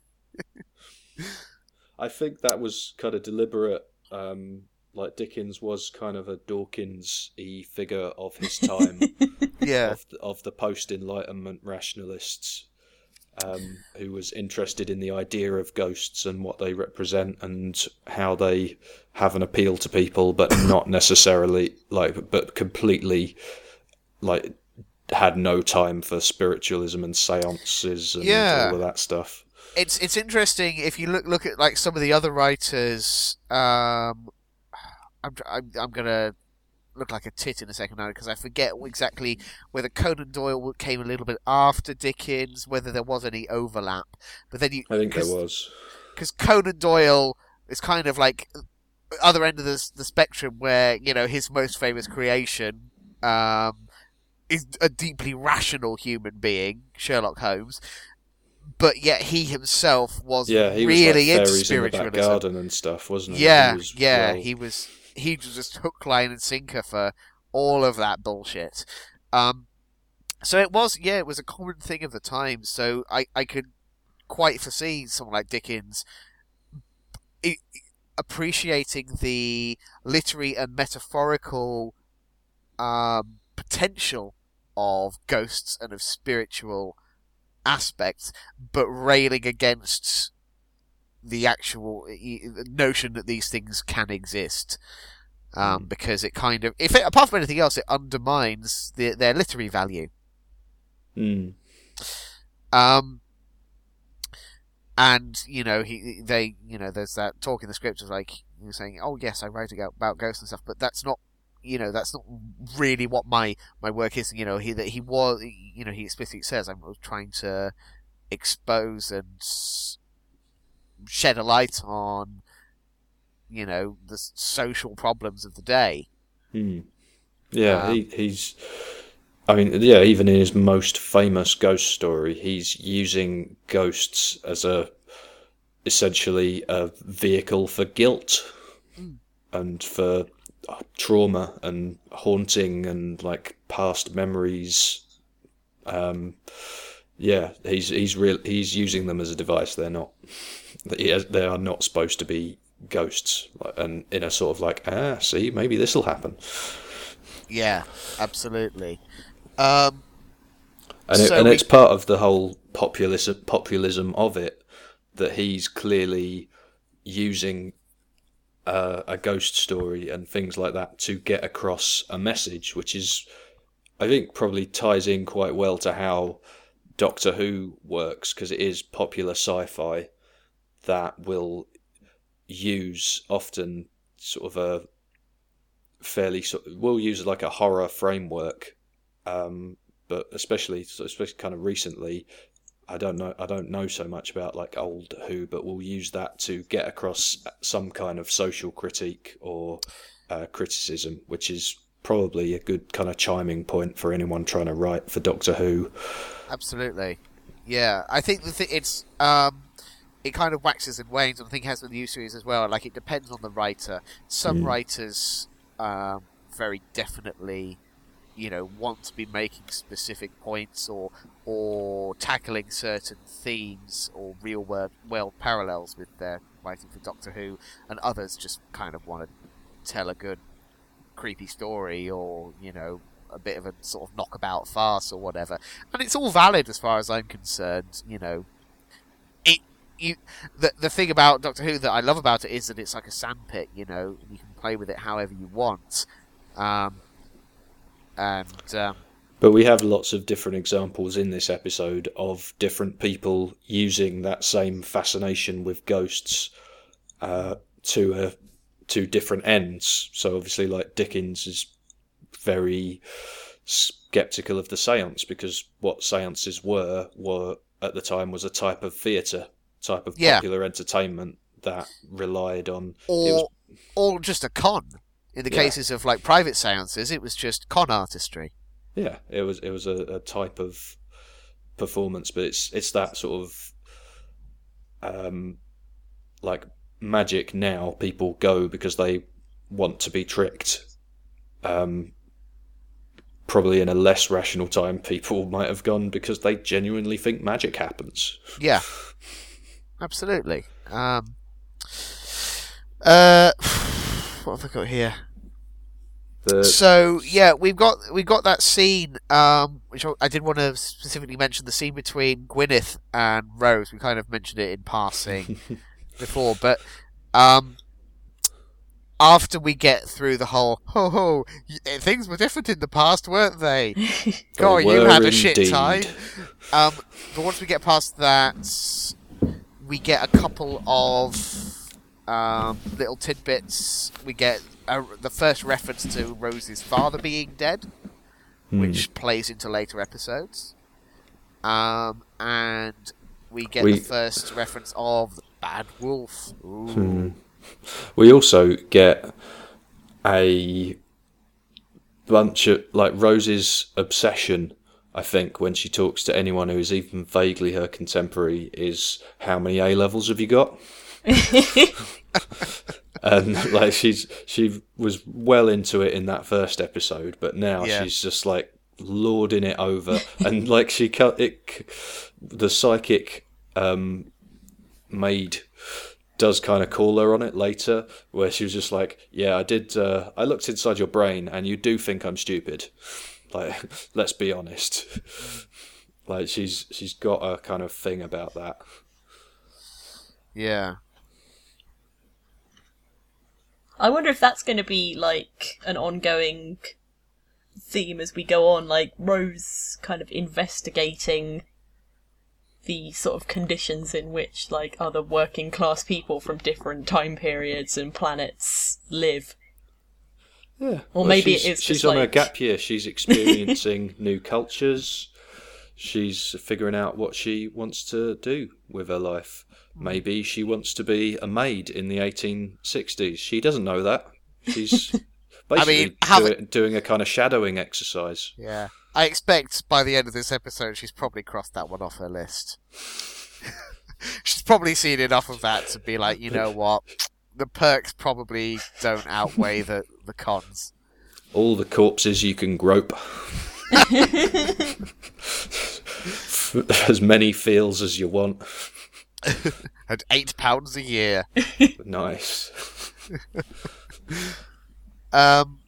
I think that was kind of deliberate. Um, like Dickens was kind of a Dawkins-y figure of his time, Yeah, of, the, of the post-Enlightenment rationalists, um, who was interested in the idea of ghosts and what they represent and how they have an appeal to people, but not necessarily like, but completely like had no time for spiritualism and seances and Yeah. all of that stuff. it's it's interesting if you look look at like some of the other writers. Um, I'm I'm, I'm gonna look like a tit in a second now because I forget exactly whether Conan Doyle came a little bit after Dickens, whether there was any overlap. But then you, I think there was. because Conan Doyle is kind of like other end of the the spectrum, where you know his most famous creation um, is a deeply rational human being, Sherlock Holmes, but yet he himself was Yeah, he really was like into fairies in the back garden and stuff, wasn't he? Yeah, He was yeah, well- he was he was just hook, line, and sinker for all of that bullshit. Um, so it was, yeah, it was a common thing of the time. So I, I could quite foresee someone like Dickens i appreciating the literary and metaphorical um, potential of ghosts and of spiritual aspects, but railing against the actual the notion that these things can exist. Um, Mm. Because it kind of, if it, apart from anything else, it undermines the, their literary value. Mm. Um, and you know, he they you know, there's that talk in the script of like you know, saying, "Oh yes, I write about, ghosts and stuff," but that's not, you know, that's not really what my my work is. You know, he that he was, you know, he explicitly says, "I'm trying to expose and shed a light on." You know the social problems of the day. Mm. Yeah, Um, he, he's. I mean, yeah, even in his most famous ghost story, he's using ghosts as a essentially a vehicle for guilt Mm. and for uh, trauma and haunting and like past memories. Um, yeah, he's he's real. He's using them as a device. They're not. He they are not supposed to be ghosts, and in a sort of like, ah, see, maybe this will happen. Yeah, absolutely. Um, and, it, So and we- it's part of the whole populism populism of it that he's clearly using uh, a ghost story and things like that to get across a message, which is, I think, probably ties in quite well to how Doctor Who works because it is popular sci-fi that will use often sort of a fairly sort of, will use like a horror framework um, but especially especially kind of recently I don't know I don't know so much about like old Who but we'll use that to get across some kind of social critique or uh, criticism which is probably a good kind of chiming point for anyone trying to write for Doctor Who Absolutely. Yeah, I think the th- it's um, it kind of waxes and wanes, and I think it has with the new series as well. Like it depends on the writer. Some Mm. writers um, very definitely, you know, want to be making specific points or or tackling certain themes or real world world parallels with their writing for Doctor Who, and others just kind of want to tell a good creepy story or you know a bit of a sort of knockabout farce or whatever and it's all valid as far as I'm concerned. You know, you the the thing about Doctor Who that I love about it is that it's like a sandpit. You know, you can play with it however you want, um, and um, But we have lots of different examples in this episode of different people using that same fascination with ghosts uh, to a, to different ends. So obviously, like Dickens is very skeptical of the séance because what séances were were at the time was a type of theatre, type of Yeah. popular entertainment that relied on. or was- or just a con. In the Yeah. cases of like private seances, it was just con artistry. Yeah, it was it was a, a type of performance, but it's it's that sort of um, like magic. Now people go because they want to be tricked. Um, probably in a less rational time, people might have gone because they genuinely think magic happens. Yeah, absolutely. Um, uh, what have I got here? The, So yeah, we've got we've got that scene, um, which I- did want to specifically mention the scene between Gwyneth and Rose. We kind of mentioned it in passing before, but um, after we get through the whole ho ho, y- eh, things were different in the past, weren't they? God, you had a shit time. Um, but once we get past that, we get a couple of um, little tidbits. We get a, the first reference to Rose's father being dead, Hmm. which plays into later episodes. Um, and we get We- the first reference of the bad wolf. Ooh. Hmm. We also get a bunch of like Rose's obsession. I think when she talks to anyone who is even vaguely her contemporary, is how many A levels have you got? and like she's she was well into it in that first episode, but now Yeah. she's just like lording it over, and like she cut it, the psychic um, maid does kind of call her on it later, where she was just like, "Yeah, I did. Uh, I looked inside your brain, and you do think I'm stupid. Like, let's be honest. like, she's she's got a kind of thing about that. Yeah. I wonder if that's going to be like an ongoing theme as we go on, like Rose kind of investigating the sort of conditions in which like other working class people from different time periods and planets live. Yeah. Or maybe she's, it's she's on her like- gap year. She's experiencing new cultures. She's figuring out what she wants to do with her life. Maybe she wants to be a maid in the 1860s. She doesn't know that. She's basically mean, have do- doing a kind of shadowing exercise. Yeah. I expect by the end of this episode, she's probably crossed that one off her list. she's probably seen enough of that to be like, you know what? The perks probably don't outweigh the, the cons. All the corpses you can grope. as many feels as you want. At eight pounds a year. Nice. Um,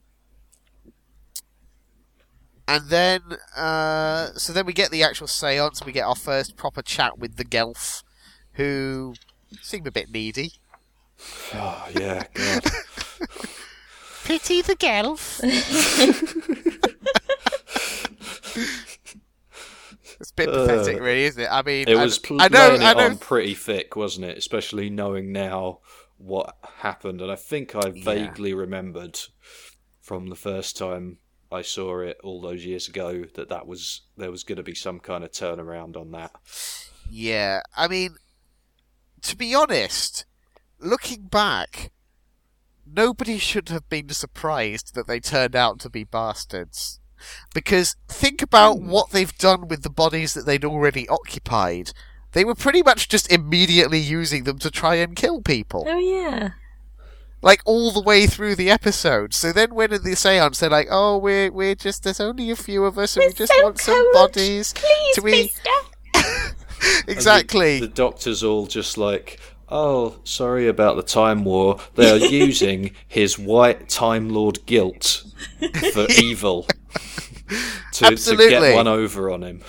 and then, uh, so then we get the actual seance. We get our first proper chat with the Gelth, who seem a bit needy. Oh yeah, God. Pity the Gelth. it's a bit pathetic, really, isn't it? I mean, It I- was pl- I know, laying I know. on pretty thick, wasn't it? Especially knowing now what happened, and I think I Yeah. vaguely remembered from the first time I saw it all those years ago that that was there was going to be some kind of turnaround on that. Yeah, I mean, to be honest, looking back, nobody should have been surprised that they turned out to be bastards. Because think about what they've done with the bodies that they'd already occupied. They were pretty much just immediately using them to try and kill people. Oh yeah. Like all the way through the episode. So then when in the seance they're like, Oh, we're we're just there's only a few of us and we just so want some bodies. Please, to we. Exactly. The, the doctor's all just like, "Oh, sorry about the Time War. They are using his white Time Lord guilt for evil to, to get one over on him."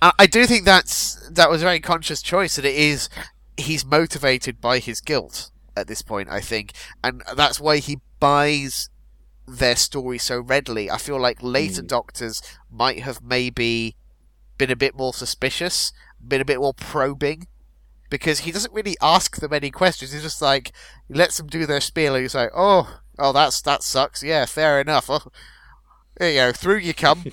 I, I do think that's that was a very conscious choice, and it is he's motivated by his guilt at this point. I think, and that's why he buys their story so readily. I feel like later hmm. doctors might have maybe been a bit more suspicious, been a bit more probing. Because he doesn't really ask them any questions. He's just like he lets them do their spiel. And he's like, "Oh, oh, that's that sucks. Yeah, fair enough. Oh, there you go. Through you come."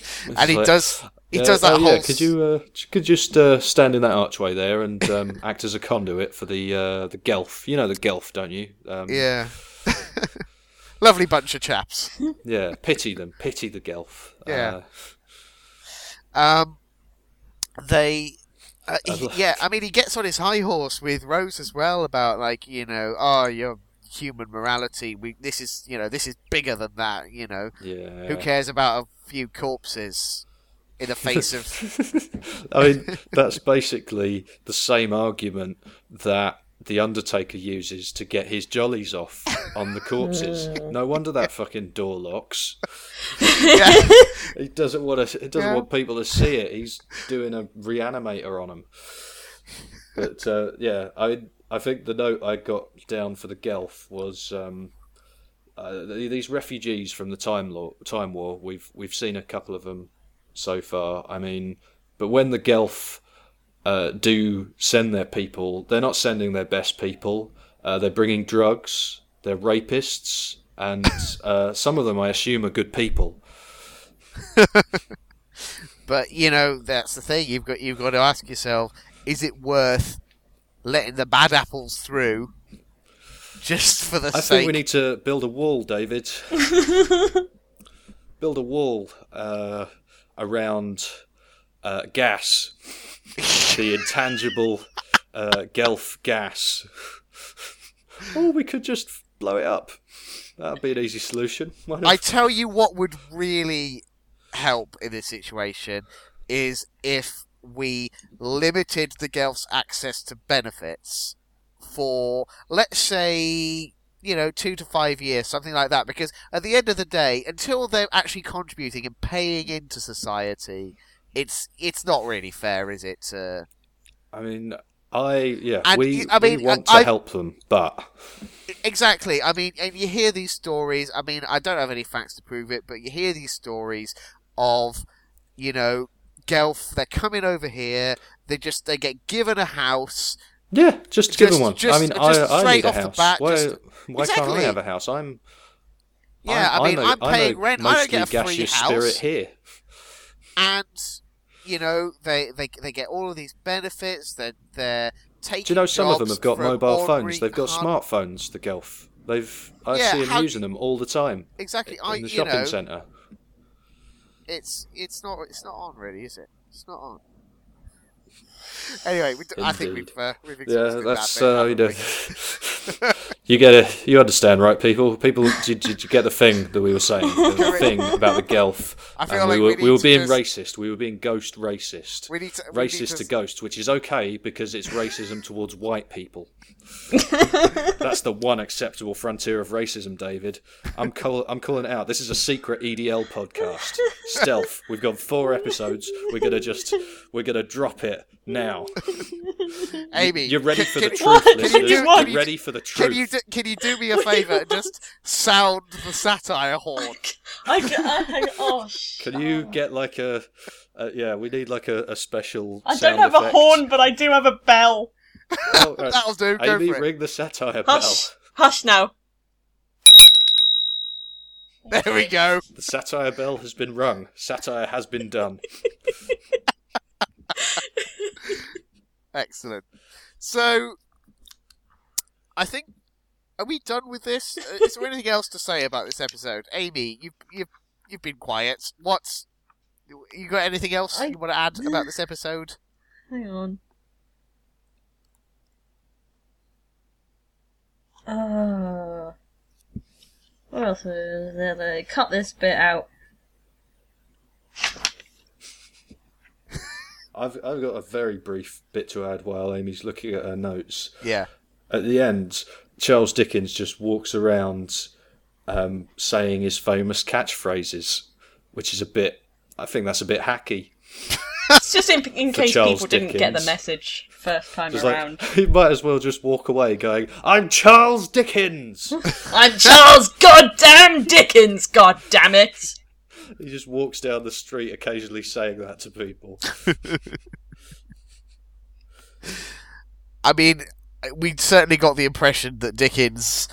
and he like, does he Yeah, does that oh, whole yeah. Could you uh, could you just uh, stand in that archway there and um, act as a conduit for the uh, the Gelth? You know the Gelth, don't you? Um, yeah lovely bunch of chaps. Yeah, pity them, pity the Gelth. Yeah. Uh, Um, they, uh, he- yeah, I mean, he gets on his high horse with Rose as well about like you know, oh, your human morality. We this is you know this is bigger than that. You know, yeah. who cares about a few corpses in the face of I mean, that's basically the same argument that the Undertaker uses to get his jollies off on the corpses. No wonder that fucking door locks. yeah. He doesn't want to. He doesn't Yeah. want people to see it. He's doing a reanimator on them. But uh, yeah, I I think the note I got down for the Gelth was um, uh, these refugees from the time law, time war. We've we've seen a couple of them so far. I mean, but when the Gelth uh, do send their people, they're not sending their best people. Uh, they're bringing drugs. They're rapists, and uh, some of them, I assume, are good people. But you know that's the thing. You've got you've got to ask yourself: Is it worth letting the bad apples through just for the sake? I sake? think we need to build a wall, David. build a wall uh, around uh, gas, the intangible uh, Gelth gas. or we could just blow it up. That'd be an easy solution. I tell you what would really help in this situation is if we limited the Gelth's access to benefits for, let's say, you know, two to five years, something like that. Because at the end of the day, until they're actually contributing and paying into society, it's it's not really fair, is it? I mean, I yeah, And we, you- I mean, we want I- to help them, but Exactly. I mean, and you hear these stories. I mean, I don't have any facts to prove it, but you hear these stories of, you know, Gelth. They're coming over here. They just they get given a house. yeah, just, Just- them one. just- I mean, just I, I straight need a off the house. bat, why just- why can't I have a house? I'm Yeah, I'm, I mean, I'm, I'm a, paying I'm a rent. I don't get a free house. spirit here. and you know they they they get all of these benefits. They're they're taking. Do you know some of them have got mobile phones? They've got hard- smartphones. The Gelth. They've. I Yeah, see them using them all the time Exactly. I in the you shopping know centre. it's it's not it's not on really, is it? It's not on. Anyway, we d- I think we've uh, we've Yeah, that's that bit, uh, you know. you get it. You understand, right, people? People, did, did you get the thing that we were saying? The thing about the Gelth. I feel like we we were, we need were being just- racist. We were being ghost racist. We need to we need racist to to- ghost, which is okay because it's racism towards white people. That's the one acceptable frontier of racism, David. I'm call- I'm calling it out. This is a secret EDL podcast, stealth. We've got four episodes. We're gonna just we're gonna drop it now. Amy, You're ready can- for can- the What? truth, Can you do, you're what? ready for the truth. Can you do, can you do me a favour and just sound the satire horn? I, ca- I, hang- oh, Can you get like a, a yeah? We need like a, a special. I don't sound have a horn, but I do have a bell. Oh, right. That'll do. Go Amy, for it. ring the satire Hush, hush now. There we go. The satire bell has been rung. Satire has been done. Excellent. So, I think are we done with this? Uh, Is there anything else to say about this episode, Amy? You've you've you've been quiet. What's you got anything else I- you want to add about this episode? Hang on. Uh, what else is there? Cut this bit out. I've I've got a very brief bit to add while Amy's looking at her notes. Yeah. At the end, Charles Dickens just walks around um, saying his famous catchphrases, which is a bit. I think that's a bit hacky. It's just in, in case Charles people didn't get the message first time Just around. like he might as well just walk away going, "I'm Charles Dickens." I'm Charles Goddamn Dickens. God damn it! He just walks down the street, occasionally saying that to people. I mean, we certainly got the impression that Dickens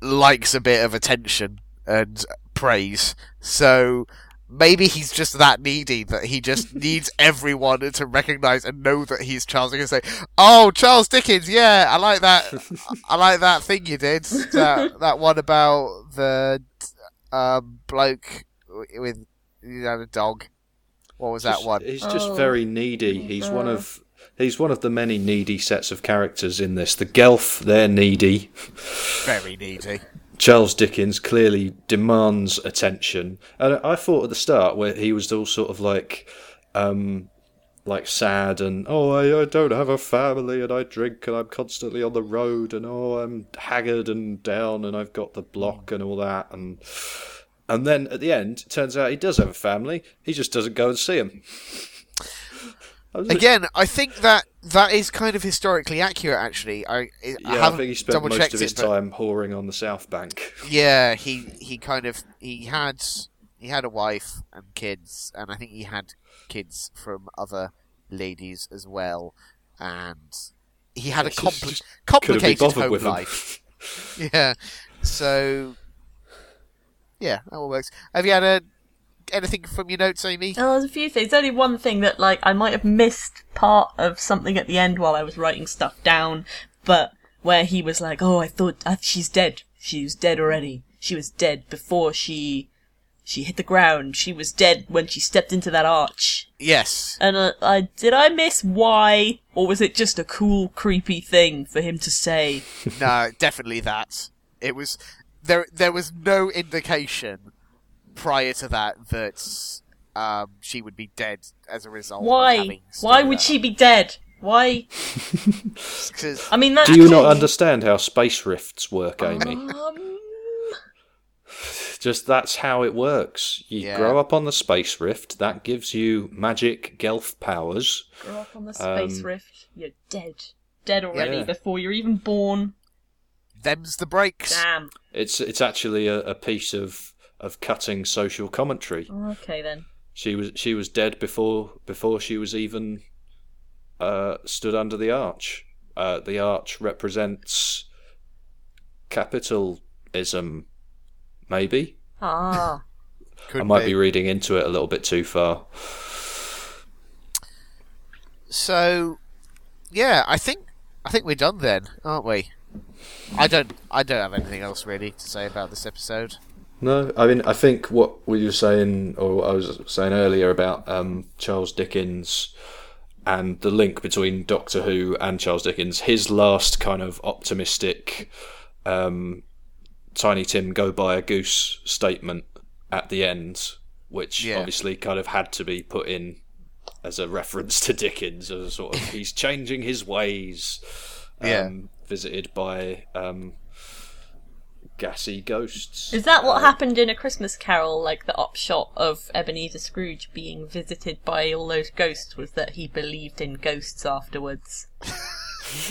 likes a bit of attention and praise. So, maybe he's just that needy that he just needs everyone to recognise and know that he's Charles Dickens. Say, "Oh, Charles Dickens, yeah, I like that. I like that thing you did. That that one about the um, bloke with you know the dog. What was that Just- one? He's just Oh. very needy. He's one Uh. of he's one of the many needy sets of characters in this. The Gelth, they're needy. Very needy. Charles Dickens clearly demands attention, and I thought at the start where he was all sort of like, um, like sad and oh I, I don't have a family and I drink and I'm constantly on the road and oh I'm haggard and down and I've got the block and all that and and then at the end it turns out he does have a family. He just doesn't go and see him. I was a bit- Again, I think that that is kind of historically accurate. Actually, I, I yeah, I haven't think he spent most of his it, time whoring on the South Bank. yeah, he he kind of he had he had a wife and kids, and I think he had kids from other ladies as well, and he had a Just- compli- complicated home life. Yeah, so yeah, that all works. Have you had a anything from your notes, Amy? Oh, there's a few things. Only one thing that, like, I might have missed part of something at the end while I was writing stuff down, but where he was like, "Oh, I thought I, she's dead. She was dead already. She was dead before she she hit the ground. She was dead when she stepped into that arch." Yes. And uh, I did I miss why, or was it just a cool, creepy thing for him to say? no, definitely that. It was there. There was no indication prior to that that um, she would be dead as a result. Why? having Why would up. she be dead? Why? 'Cause- I mean, that's Do you not understand how space rifts work, Amy? Um, Just that's how it works. You Yeah. grow up on the space rift, that gives you magic Gelth powers. grow up on the space Um, rift. You're dead. Dead already Yeah. before you're even born. Them's the breaks. Damn. It's it's actually a, a piece of of cutting social commentary. Okay then. She was she was dead before before she was even uh, stood under the arch. Uh, the arch represents capitalism, maybe. Ah. Could I might be. be reading into it a little bit too far. So, yeah, I think I think we're done then, aren't we? I don't I don't have anything else really to say about this episode. No, I mean, I think what we were saying, or what I was saying earlier about um, Charles Dickens and the link between Doctor Who and Charles Dickens, his last kind of optimistic um, Tiny Tim go buy a goose statement at the end, which Yeah. obviously kind of had to be put in as a reference to Dickens, as a sort of he's changing his ways. Um, Yeah. Visited by um, gassy ghosts. Is that what Uh, happened in A Christmas Carol? Like the upshot of Ebenezer Scrooge being visited by all those ghosts was that he believed in ghosts afterwards.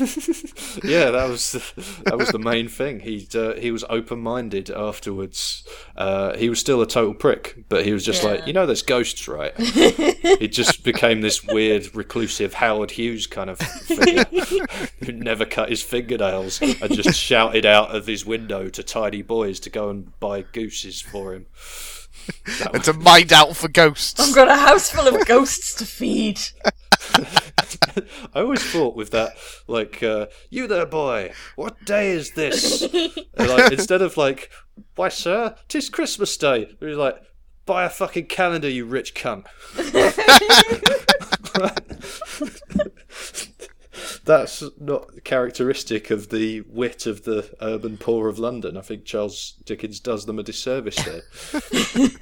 yeah, that was that was the main thing. He uh, he was open minded afterwards. Uh, he was still a total prick, but he was just Yeah. like, you know, there's ghosts, right? he just became this weird, reclusive Howard Hughes kind of figure who never cut his fingernails and just shouted out of his window to tiny boys to go and buy gooses for him. That And to mind out for ghosts. I've got a house full of ghosts to feed. I always thought with that, like, uh, you there, boy, what day is this? And, like, instead of like, why, sir, tis Christmas Day. It was like, buy a fucking calendar, you rich cunt. That's not characteristic of the wit of the urban poor of London. I think Charles Dickens does them a disservice there.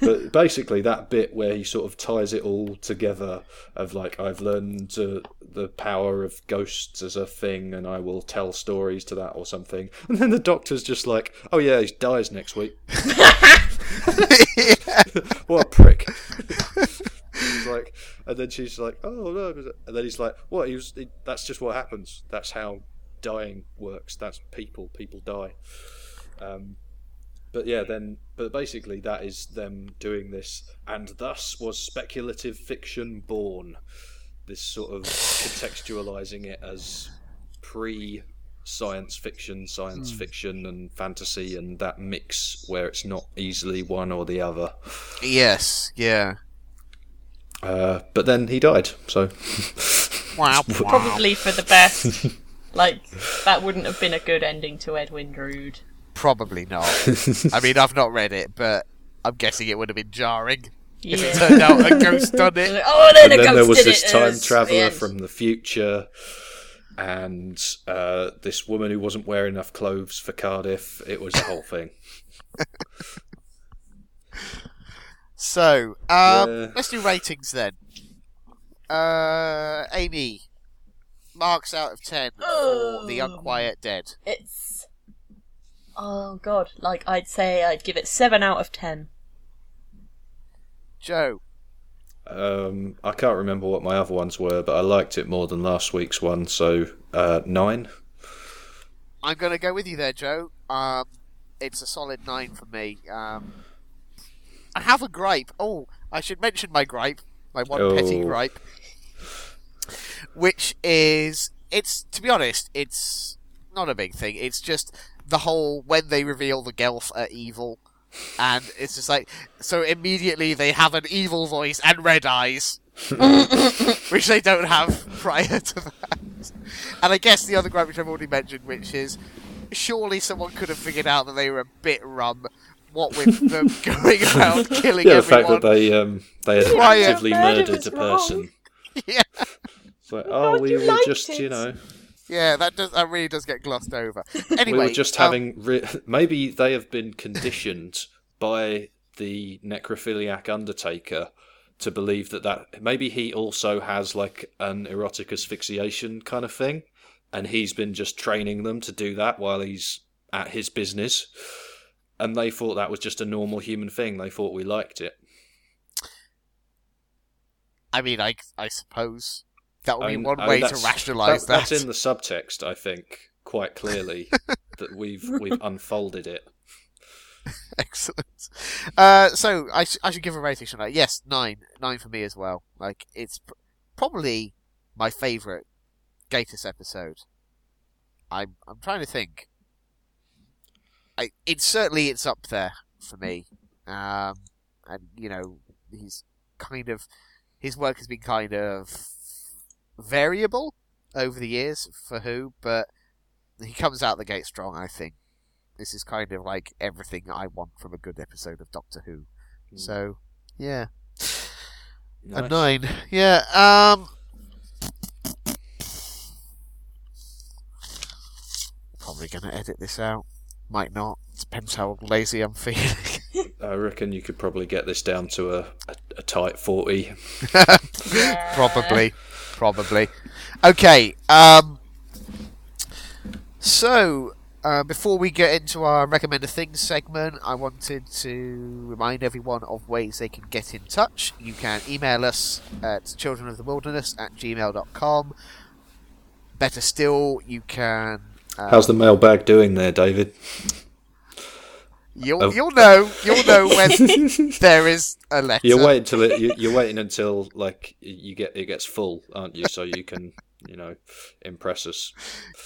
but basically, that bit where he sort of ties it all together of like, I've learned uh, the power of ghosts as a thing, and I will tell stories to that or something. And then the doctor's just like, oh yeah, he dies next week. what a prick. He's like, and then she's like, "Oh no!" And then he's like, "What? He was. He, that's just what happens. That's how dying works. That's people. People die." Um, but yeah, then, but basically, that is them doing this, and thus was speculative fiction born. This sort of contextualizing it as pre science fiction, science Hmm. fiction, and fantasy, and that mix where it's not easily one or the other. Yes, yeah. Uh, but then he died, so Wow. wow. Probably for the best. like, that wouldn't have been a good ending to Edwin Drood. Probably not. I mean, I've not read it, but I'm guessing it would have been jarring. If it Yeah. turned out a ghost done it. oh, then and a then ghost there was did this it. time It's the traveler from the future, and uh, this woman who wasn't wearing enough clothes for Cardiff. It was a whole thing. So, um, Yeah. let's do ratings then. Uh, Amy, marks out of 10 for The Unquiet Dead. It's. Oh god, like I'd say I'd give it 7 out of 10. Joe, Um, I can't remember what my other ones were, but I liked it more than last week's one, so uh, nine. I'm going to go with you there, Joe. Um, it's a solid 9 for me. Um, I have a gripe. Oh, I should mention my gripe, my one petty Oh. gripe, which is it's to be honest, it's not a big thing. It's just the whole when they reveal the Gelth are evil, and it's just like so immediately they have an evil voice and red eyes, which they don't have prior to that. And I guess the other gripe which I've already mentioned, which is surely someone could have figured out that they were a bit rum. What with them going around killing Yeah, the fact that they um, they had Quiet. actively Murder murdered was a wrong. person. yeah. It's like, God, oh, we were just, it. you know, Yeah, that does that really does get glossed over. Anyway, we were just um, having. Re- maybe they have been conditioned by the necrophiliac Undertaker to believe that that maybe he also has like an erotic asphyxiation kind of thing, and he's been just training them to do that while he's at his business. And they thought that was just a normal human thing. They thought we liked it. I mean, I I suppose that would be I mean- one I mean, way to rationalise that- that. That's in the subtext, I think, quite clearly that we've we've unfolded it. Excellent. Uh, so I, sh- I should give a rating, shouldn't I? Yes, nine, nine for me as well. Like it's pr- probably my favourite Gatiss episode. I'm I'm trying to think. I it's certainly it's up there for me. Um, and you know he's kind of his work has been kind of variable over the years for who, but he comes out the gate strong. I think this is kind of like everything I want from a good episode of Doctor Who. So yeah, a nine. Yeah. Um. Probably gonna edit this out. Might not. Depends how lazy I'm feeling. I reckon you could probably get this down to a, a, a tight 40. probably. Probably. Okay. Um. So, uh, before we get into our recommended things segment, I wanted to remind everyone of ways they can get in touch. You can email us at childrenofthewilderness at gmail.com. Better still, you can. Uh, How's the mailbag doing there, David? You'll, Oh. you'll know. You'll know when there is a letter. You're waiting till it. You, you're waiting until like you get it gets full, aren't you? So you can, you know, impress us.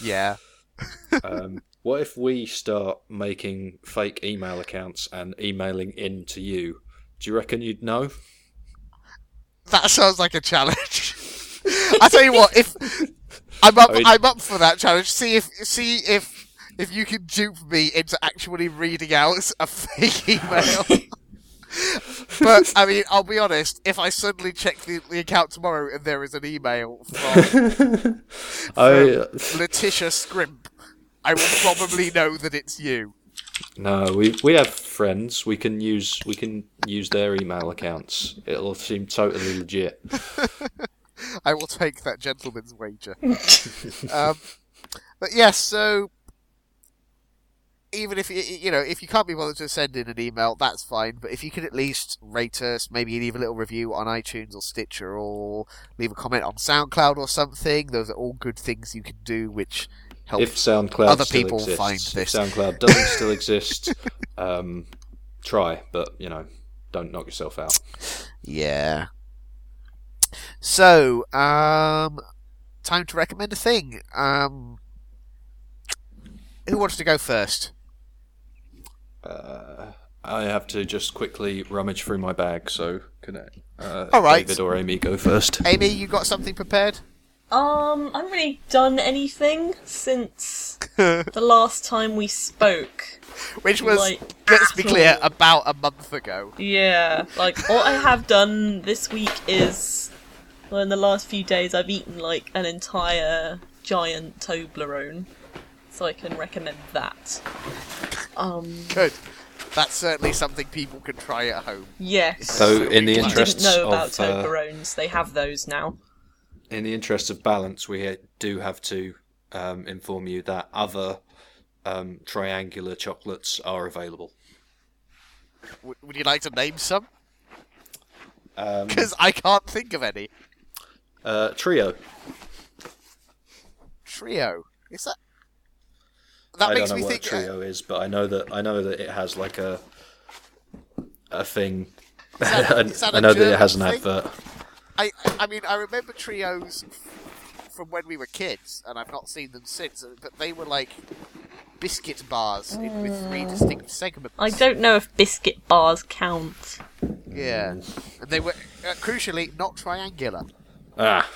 Yeah. Um, what if we start making fake email accounts and emailing in to you? Do you reckon you'd know? That sounds like a challenge. I tell you what, if I'm up, I mean- I'm up for that challenge. See if see if if you can dupe me into actually reading out a fake email. but I mean, I'll be honest. If I suddenly check the, the account tomorrow and there is an email from I Letitia Scrimp, I will probably know that it's you. no. We we have friends. We can use we can use their email accounts. It'll seem totally legit. I will take that gentleman's wager. um, but yes, so even if you you know if you can't be bothered to send in an email, that's fine. But if you can at least rate us, maybe leave a little review on iTunes or Stitcher, or leave a comment on SoundCloud or something. Those are all good things you can do, which help. If SoundCloud Other people exists. find If this. SoundCloud doesn't still exist, um, try, but you know, don't knock yourself out. Yeah. So, um, time to recommend a thing. Um, who wants to go first? Uh, I have to just quickly rummage through my bag, so can I, uh, All right. David or Amy go first? Amy, you got something prepared? Um, I haven't really done anything since the last time we spoke. Which was, Like, let's be clear, about a month ago. Yeah, like all I have done this week is, well, in the last few days, I've eaten like an entire giant Toblerone, so I can recommend that. Um, Good. That's certainly something people can try at home. yes. So, in the if you interests didn't know about of uh, Toblerones, they have those now. in the interest of balance, we do have to um, inform you that other um, triangular chocolates are available. W- would you like to name some? Um, Because I can't think of any. Uh, trio. Trio. Is that? That I makes don't know me what think. a trio is, but I know that I know that it has like a a thing. that- I, is that I a know that it has an thing? advert. I, I mean, I remember trios from when we were kids, and I've not seen them since. uh, But they were like biscuit bars in, with three distinct segments. I don't know if biscuit bars count. Yeah, and they were uh, crucially not triangular. Ah,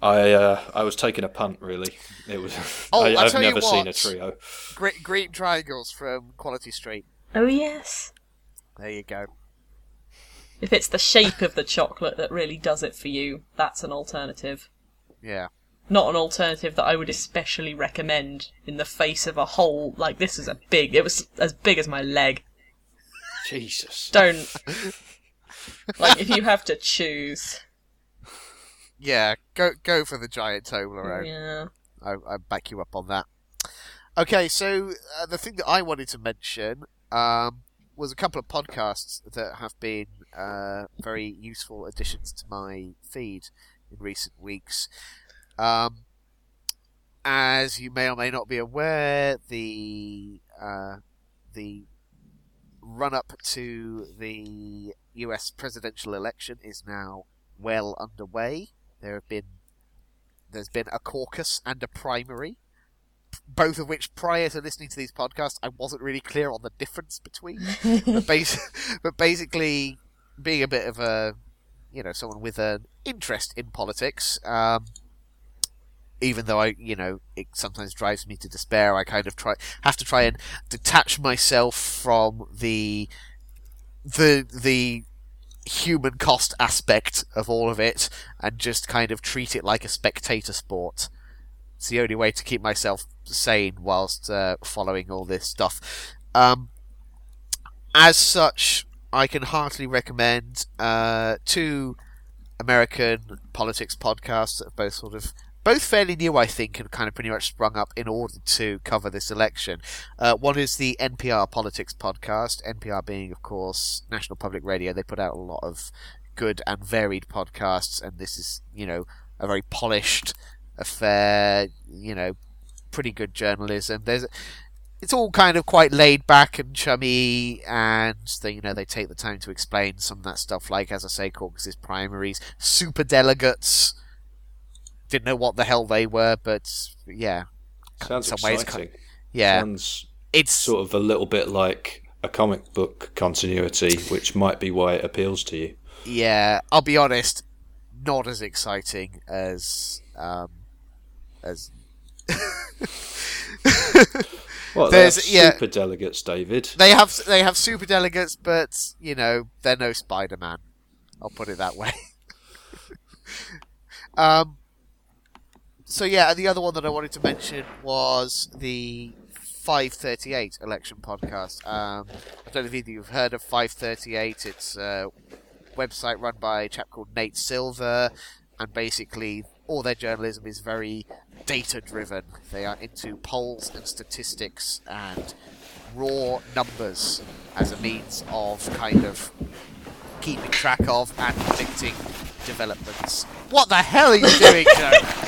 I uh, I was taking a punt. Really, it was. Oh, I, I'll I've tell you never seen a trio. Great great triangles from Quality Street. Oh yes. There you go. If it's the shape of the chocolate that really does it for you, that's an alternative. Yeah. Not an alternative that I would especially recommend in the face of a whole like this is a big it was as big as my leg. Jesus. Don't like if you have to choose. Yeah, go go for the giant Toblerone. Yeah. I, I back you up on that. Okay, so uh, the thing that I wanted to mention um, was a couple of podcasts that have been uh, very useful additions to my feed in recent weeks. Um, as you may or may not be aware, the uh, the run up to the U.S. presidential election is now well underway. There have been there's been a caucus and a primary, both of which, prior to listening to these podcasts, I wasn't really clear on the difference between. but, bas- but basically, being a bit of a, you know, someone with an interest in politics, um, even though I, you know, it sometimes drives me to despair, I kind of try have to try and detach myself from the the the human cost aspect of all of it and just kind of treat it like a spectator sport. It's the only way to keep myself sane whilst uh, following all this stuff. Um, as such, I can heartily recommend uh, two American politics podcasts that have both sort of both fairly new, I think, and kind of pretty much sprung up in order to cover this election. Uh, one is the NPR Politics podcast, NPR being, of course, National Public Radio. They put out a lot of good and varied podcasts, and this is, you know, a very polished affair, you know, pretty good journalism. There's it's all kind of quite laid back and chummy, and they, you know, they take the time to explain some of that stuff, like as I say, caucuses, primaries, super delegates. Didn't know what the hell they were, but yeah, Sounds some ways, exciting. yeah, Sounds it's sort of a little bit like a comic book continuity, which might be why it appeals to you. yeah. I'll be honest, not as exciting as um, as Well, There's- there's yeah. super delegates, David. they have they have super delegates, but you know they're no Spider Man. I'll put it that way. um. So yeah, the other one that I wanted to mention was the 538 election podcast. Um, I don't know if either you've heard of 538. It's a website run by a chap called Nate Silver, and basically all their journalism is very data driven. They are into polls and statistics and raw numbers as a means of kind of keeping track of and predicting developments. What the hell are you doing, Joe?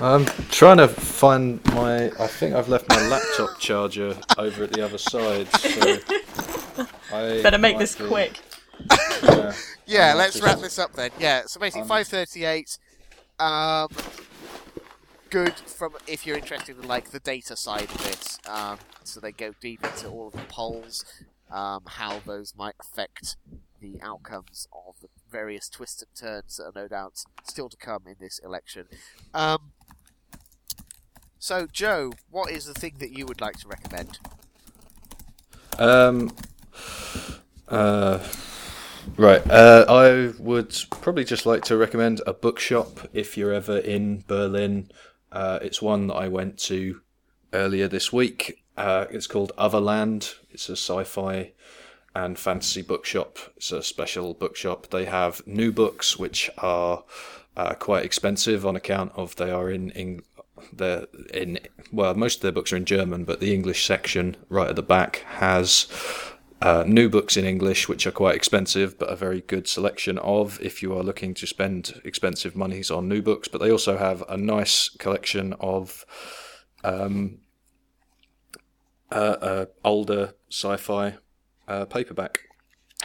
I'm trying to find my. I think I've left my laptop charger over at the other side. So I Better make might this be- quick. yeah. yeah, let's wrap this up then. Yeah, so basically Um, 538. Um, good from if you're interested in like the data side of it. Um, so they go deep into all of the polls, um, how those might affect the outcomes of the various twists and turns that are no doubt still to come in this election. Um, so, Joe, what is the thing that you would like to recommend? Um. Uh. Right. Uh, I would probably just like to recommend a bookshop if you're ever in Berlin. Uh, it's one that I went to earlier this week. Uh, it's called Otherland. It's a sci-fi and fantasy bookshop. It's a special bookshop. They have new books which are uh, quite expensive on account of they are in, in they're in well most of their books are in German, but the English section right at the back has uh, new books in English, which are quite expensive, but a very good selection of if you are looking to spend expensive monies on new books. But they also have a nice collection of um, uh, uh, older sci-fi uh, paperback,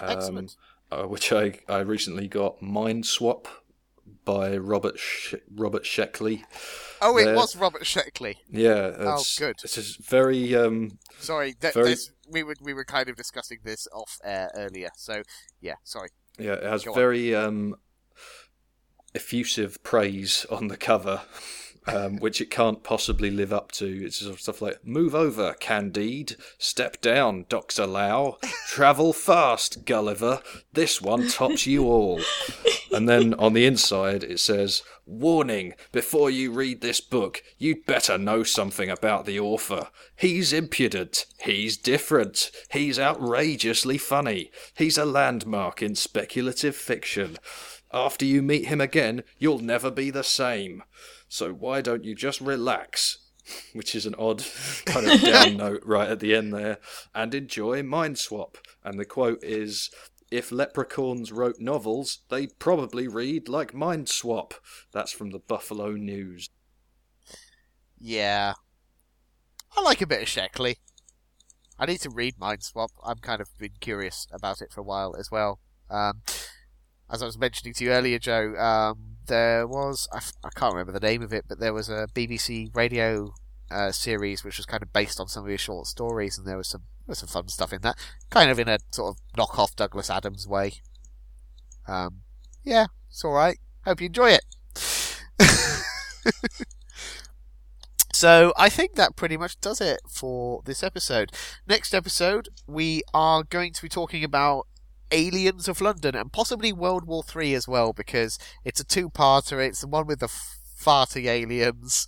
um, Excellent. uh, which I, I recently got Mind Swap by Robert Sh- Robert Sheckley. Oh, it there- was Robert Sheckley. Yeah, it's, good. It's a very um, Sorry, th- Very- we were we were kind of discussing this off air earlier. So yeah, sorry. Yeah, it has Go very um, effusive praise on the cover, um, which it can't possibly live up to. It's sort of stuff like "Move over, Candide. Step down, Doctor Lao. Travel fast, Gulliver. This one tops you all." And then on the inside it says, "Warning: Before you read this book, you'd better know something about the author. He's impudent. He's different. He's outrageously funny. He's a landmark in speculative fiction. After you meet him again, you'll never be the same. So why don't you just relax?" Which is an odd kind of down note right at the end there, and enjoy Mind Swap. And the quote is if leprechauns wrote novels, they'd probably read like Mind Swap. That's from the Buffalo News. Yeah, I like a bit of Sheckley. I need to read Mind Swap. I'm kind of been curious about it for a while as well. Um, as I was mentioning to you earlier, Joe, um, there was I, f- I can't remember the name of it, but there was a BBC radio uh, series which was kind of based on some of his short stories, and there was some there was some fun stuff in that, kind of in a sort of knock-off Douglas Adams way. Um, yeah, it's all right. Hope you enjoy it. So I think that pretty much does it for this episode. Next episode, we are going to be talking about Aliens of London and possibly World War Three as well, because it's a two-parter. It's the one with the f- farting aliens,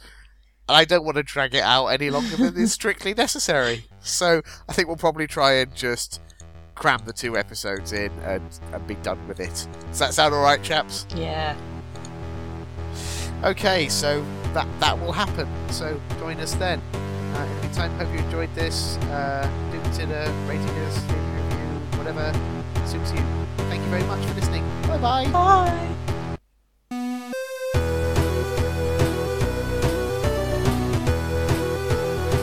and I don't want to drag it out any longer than is strictly necessary. So I think we'll probably try and just cram the two episodes in and, and be done with it. Does that sound all right, chaps? Yeah. Okay, so that that will happen. So join us then. Uh, in the meantime, hope you enjoyed this. Uh, do consider rating us, leaving a review, whatever suits you. Thank you very much for listening. Bye bye. Bye.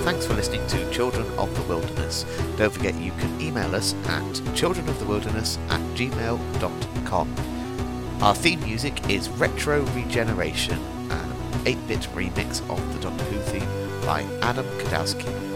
Thanks for listening to Children of the Wilderness. Don't forget you can email us at childrenofthewilderness at gmail.com. Our theme music is Retro Regeneration, an 8 bit remix of the Doctor Who theme by Adam Kadowski.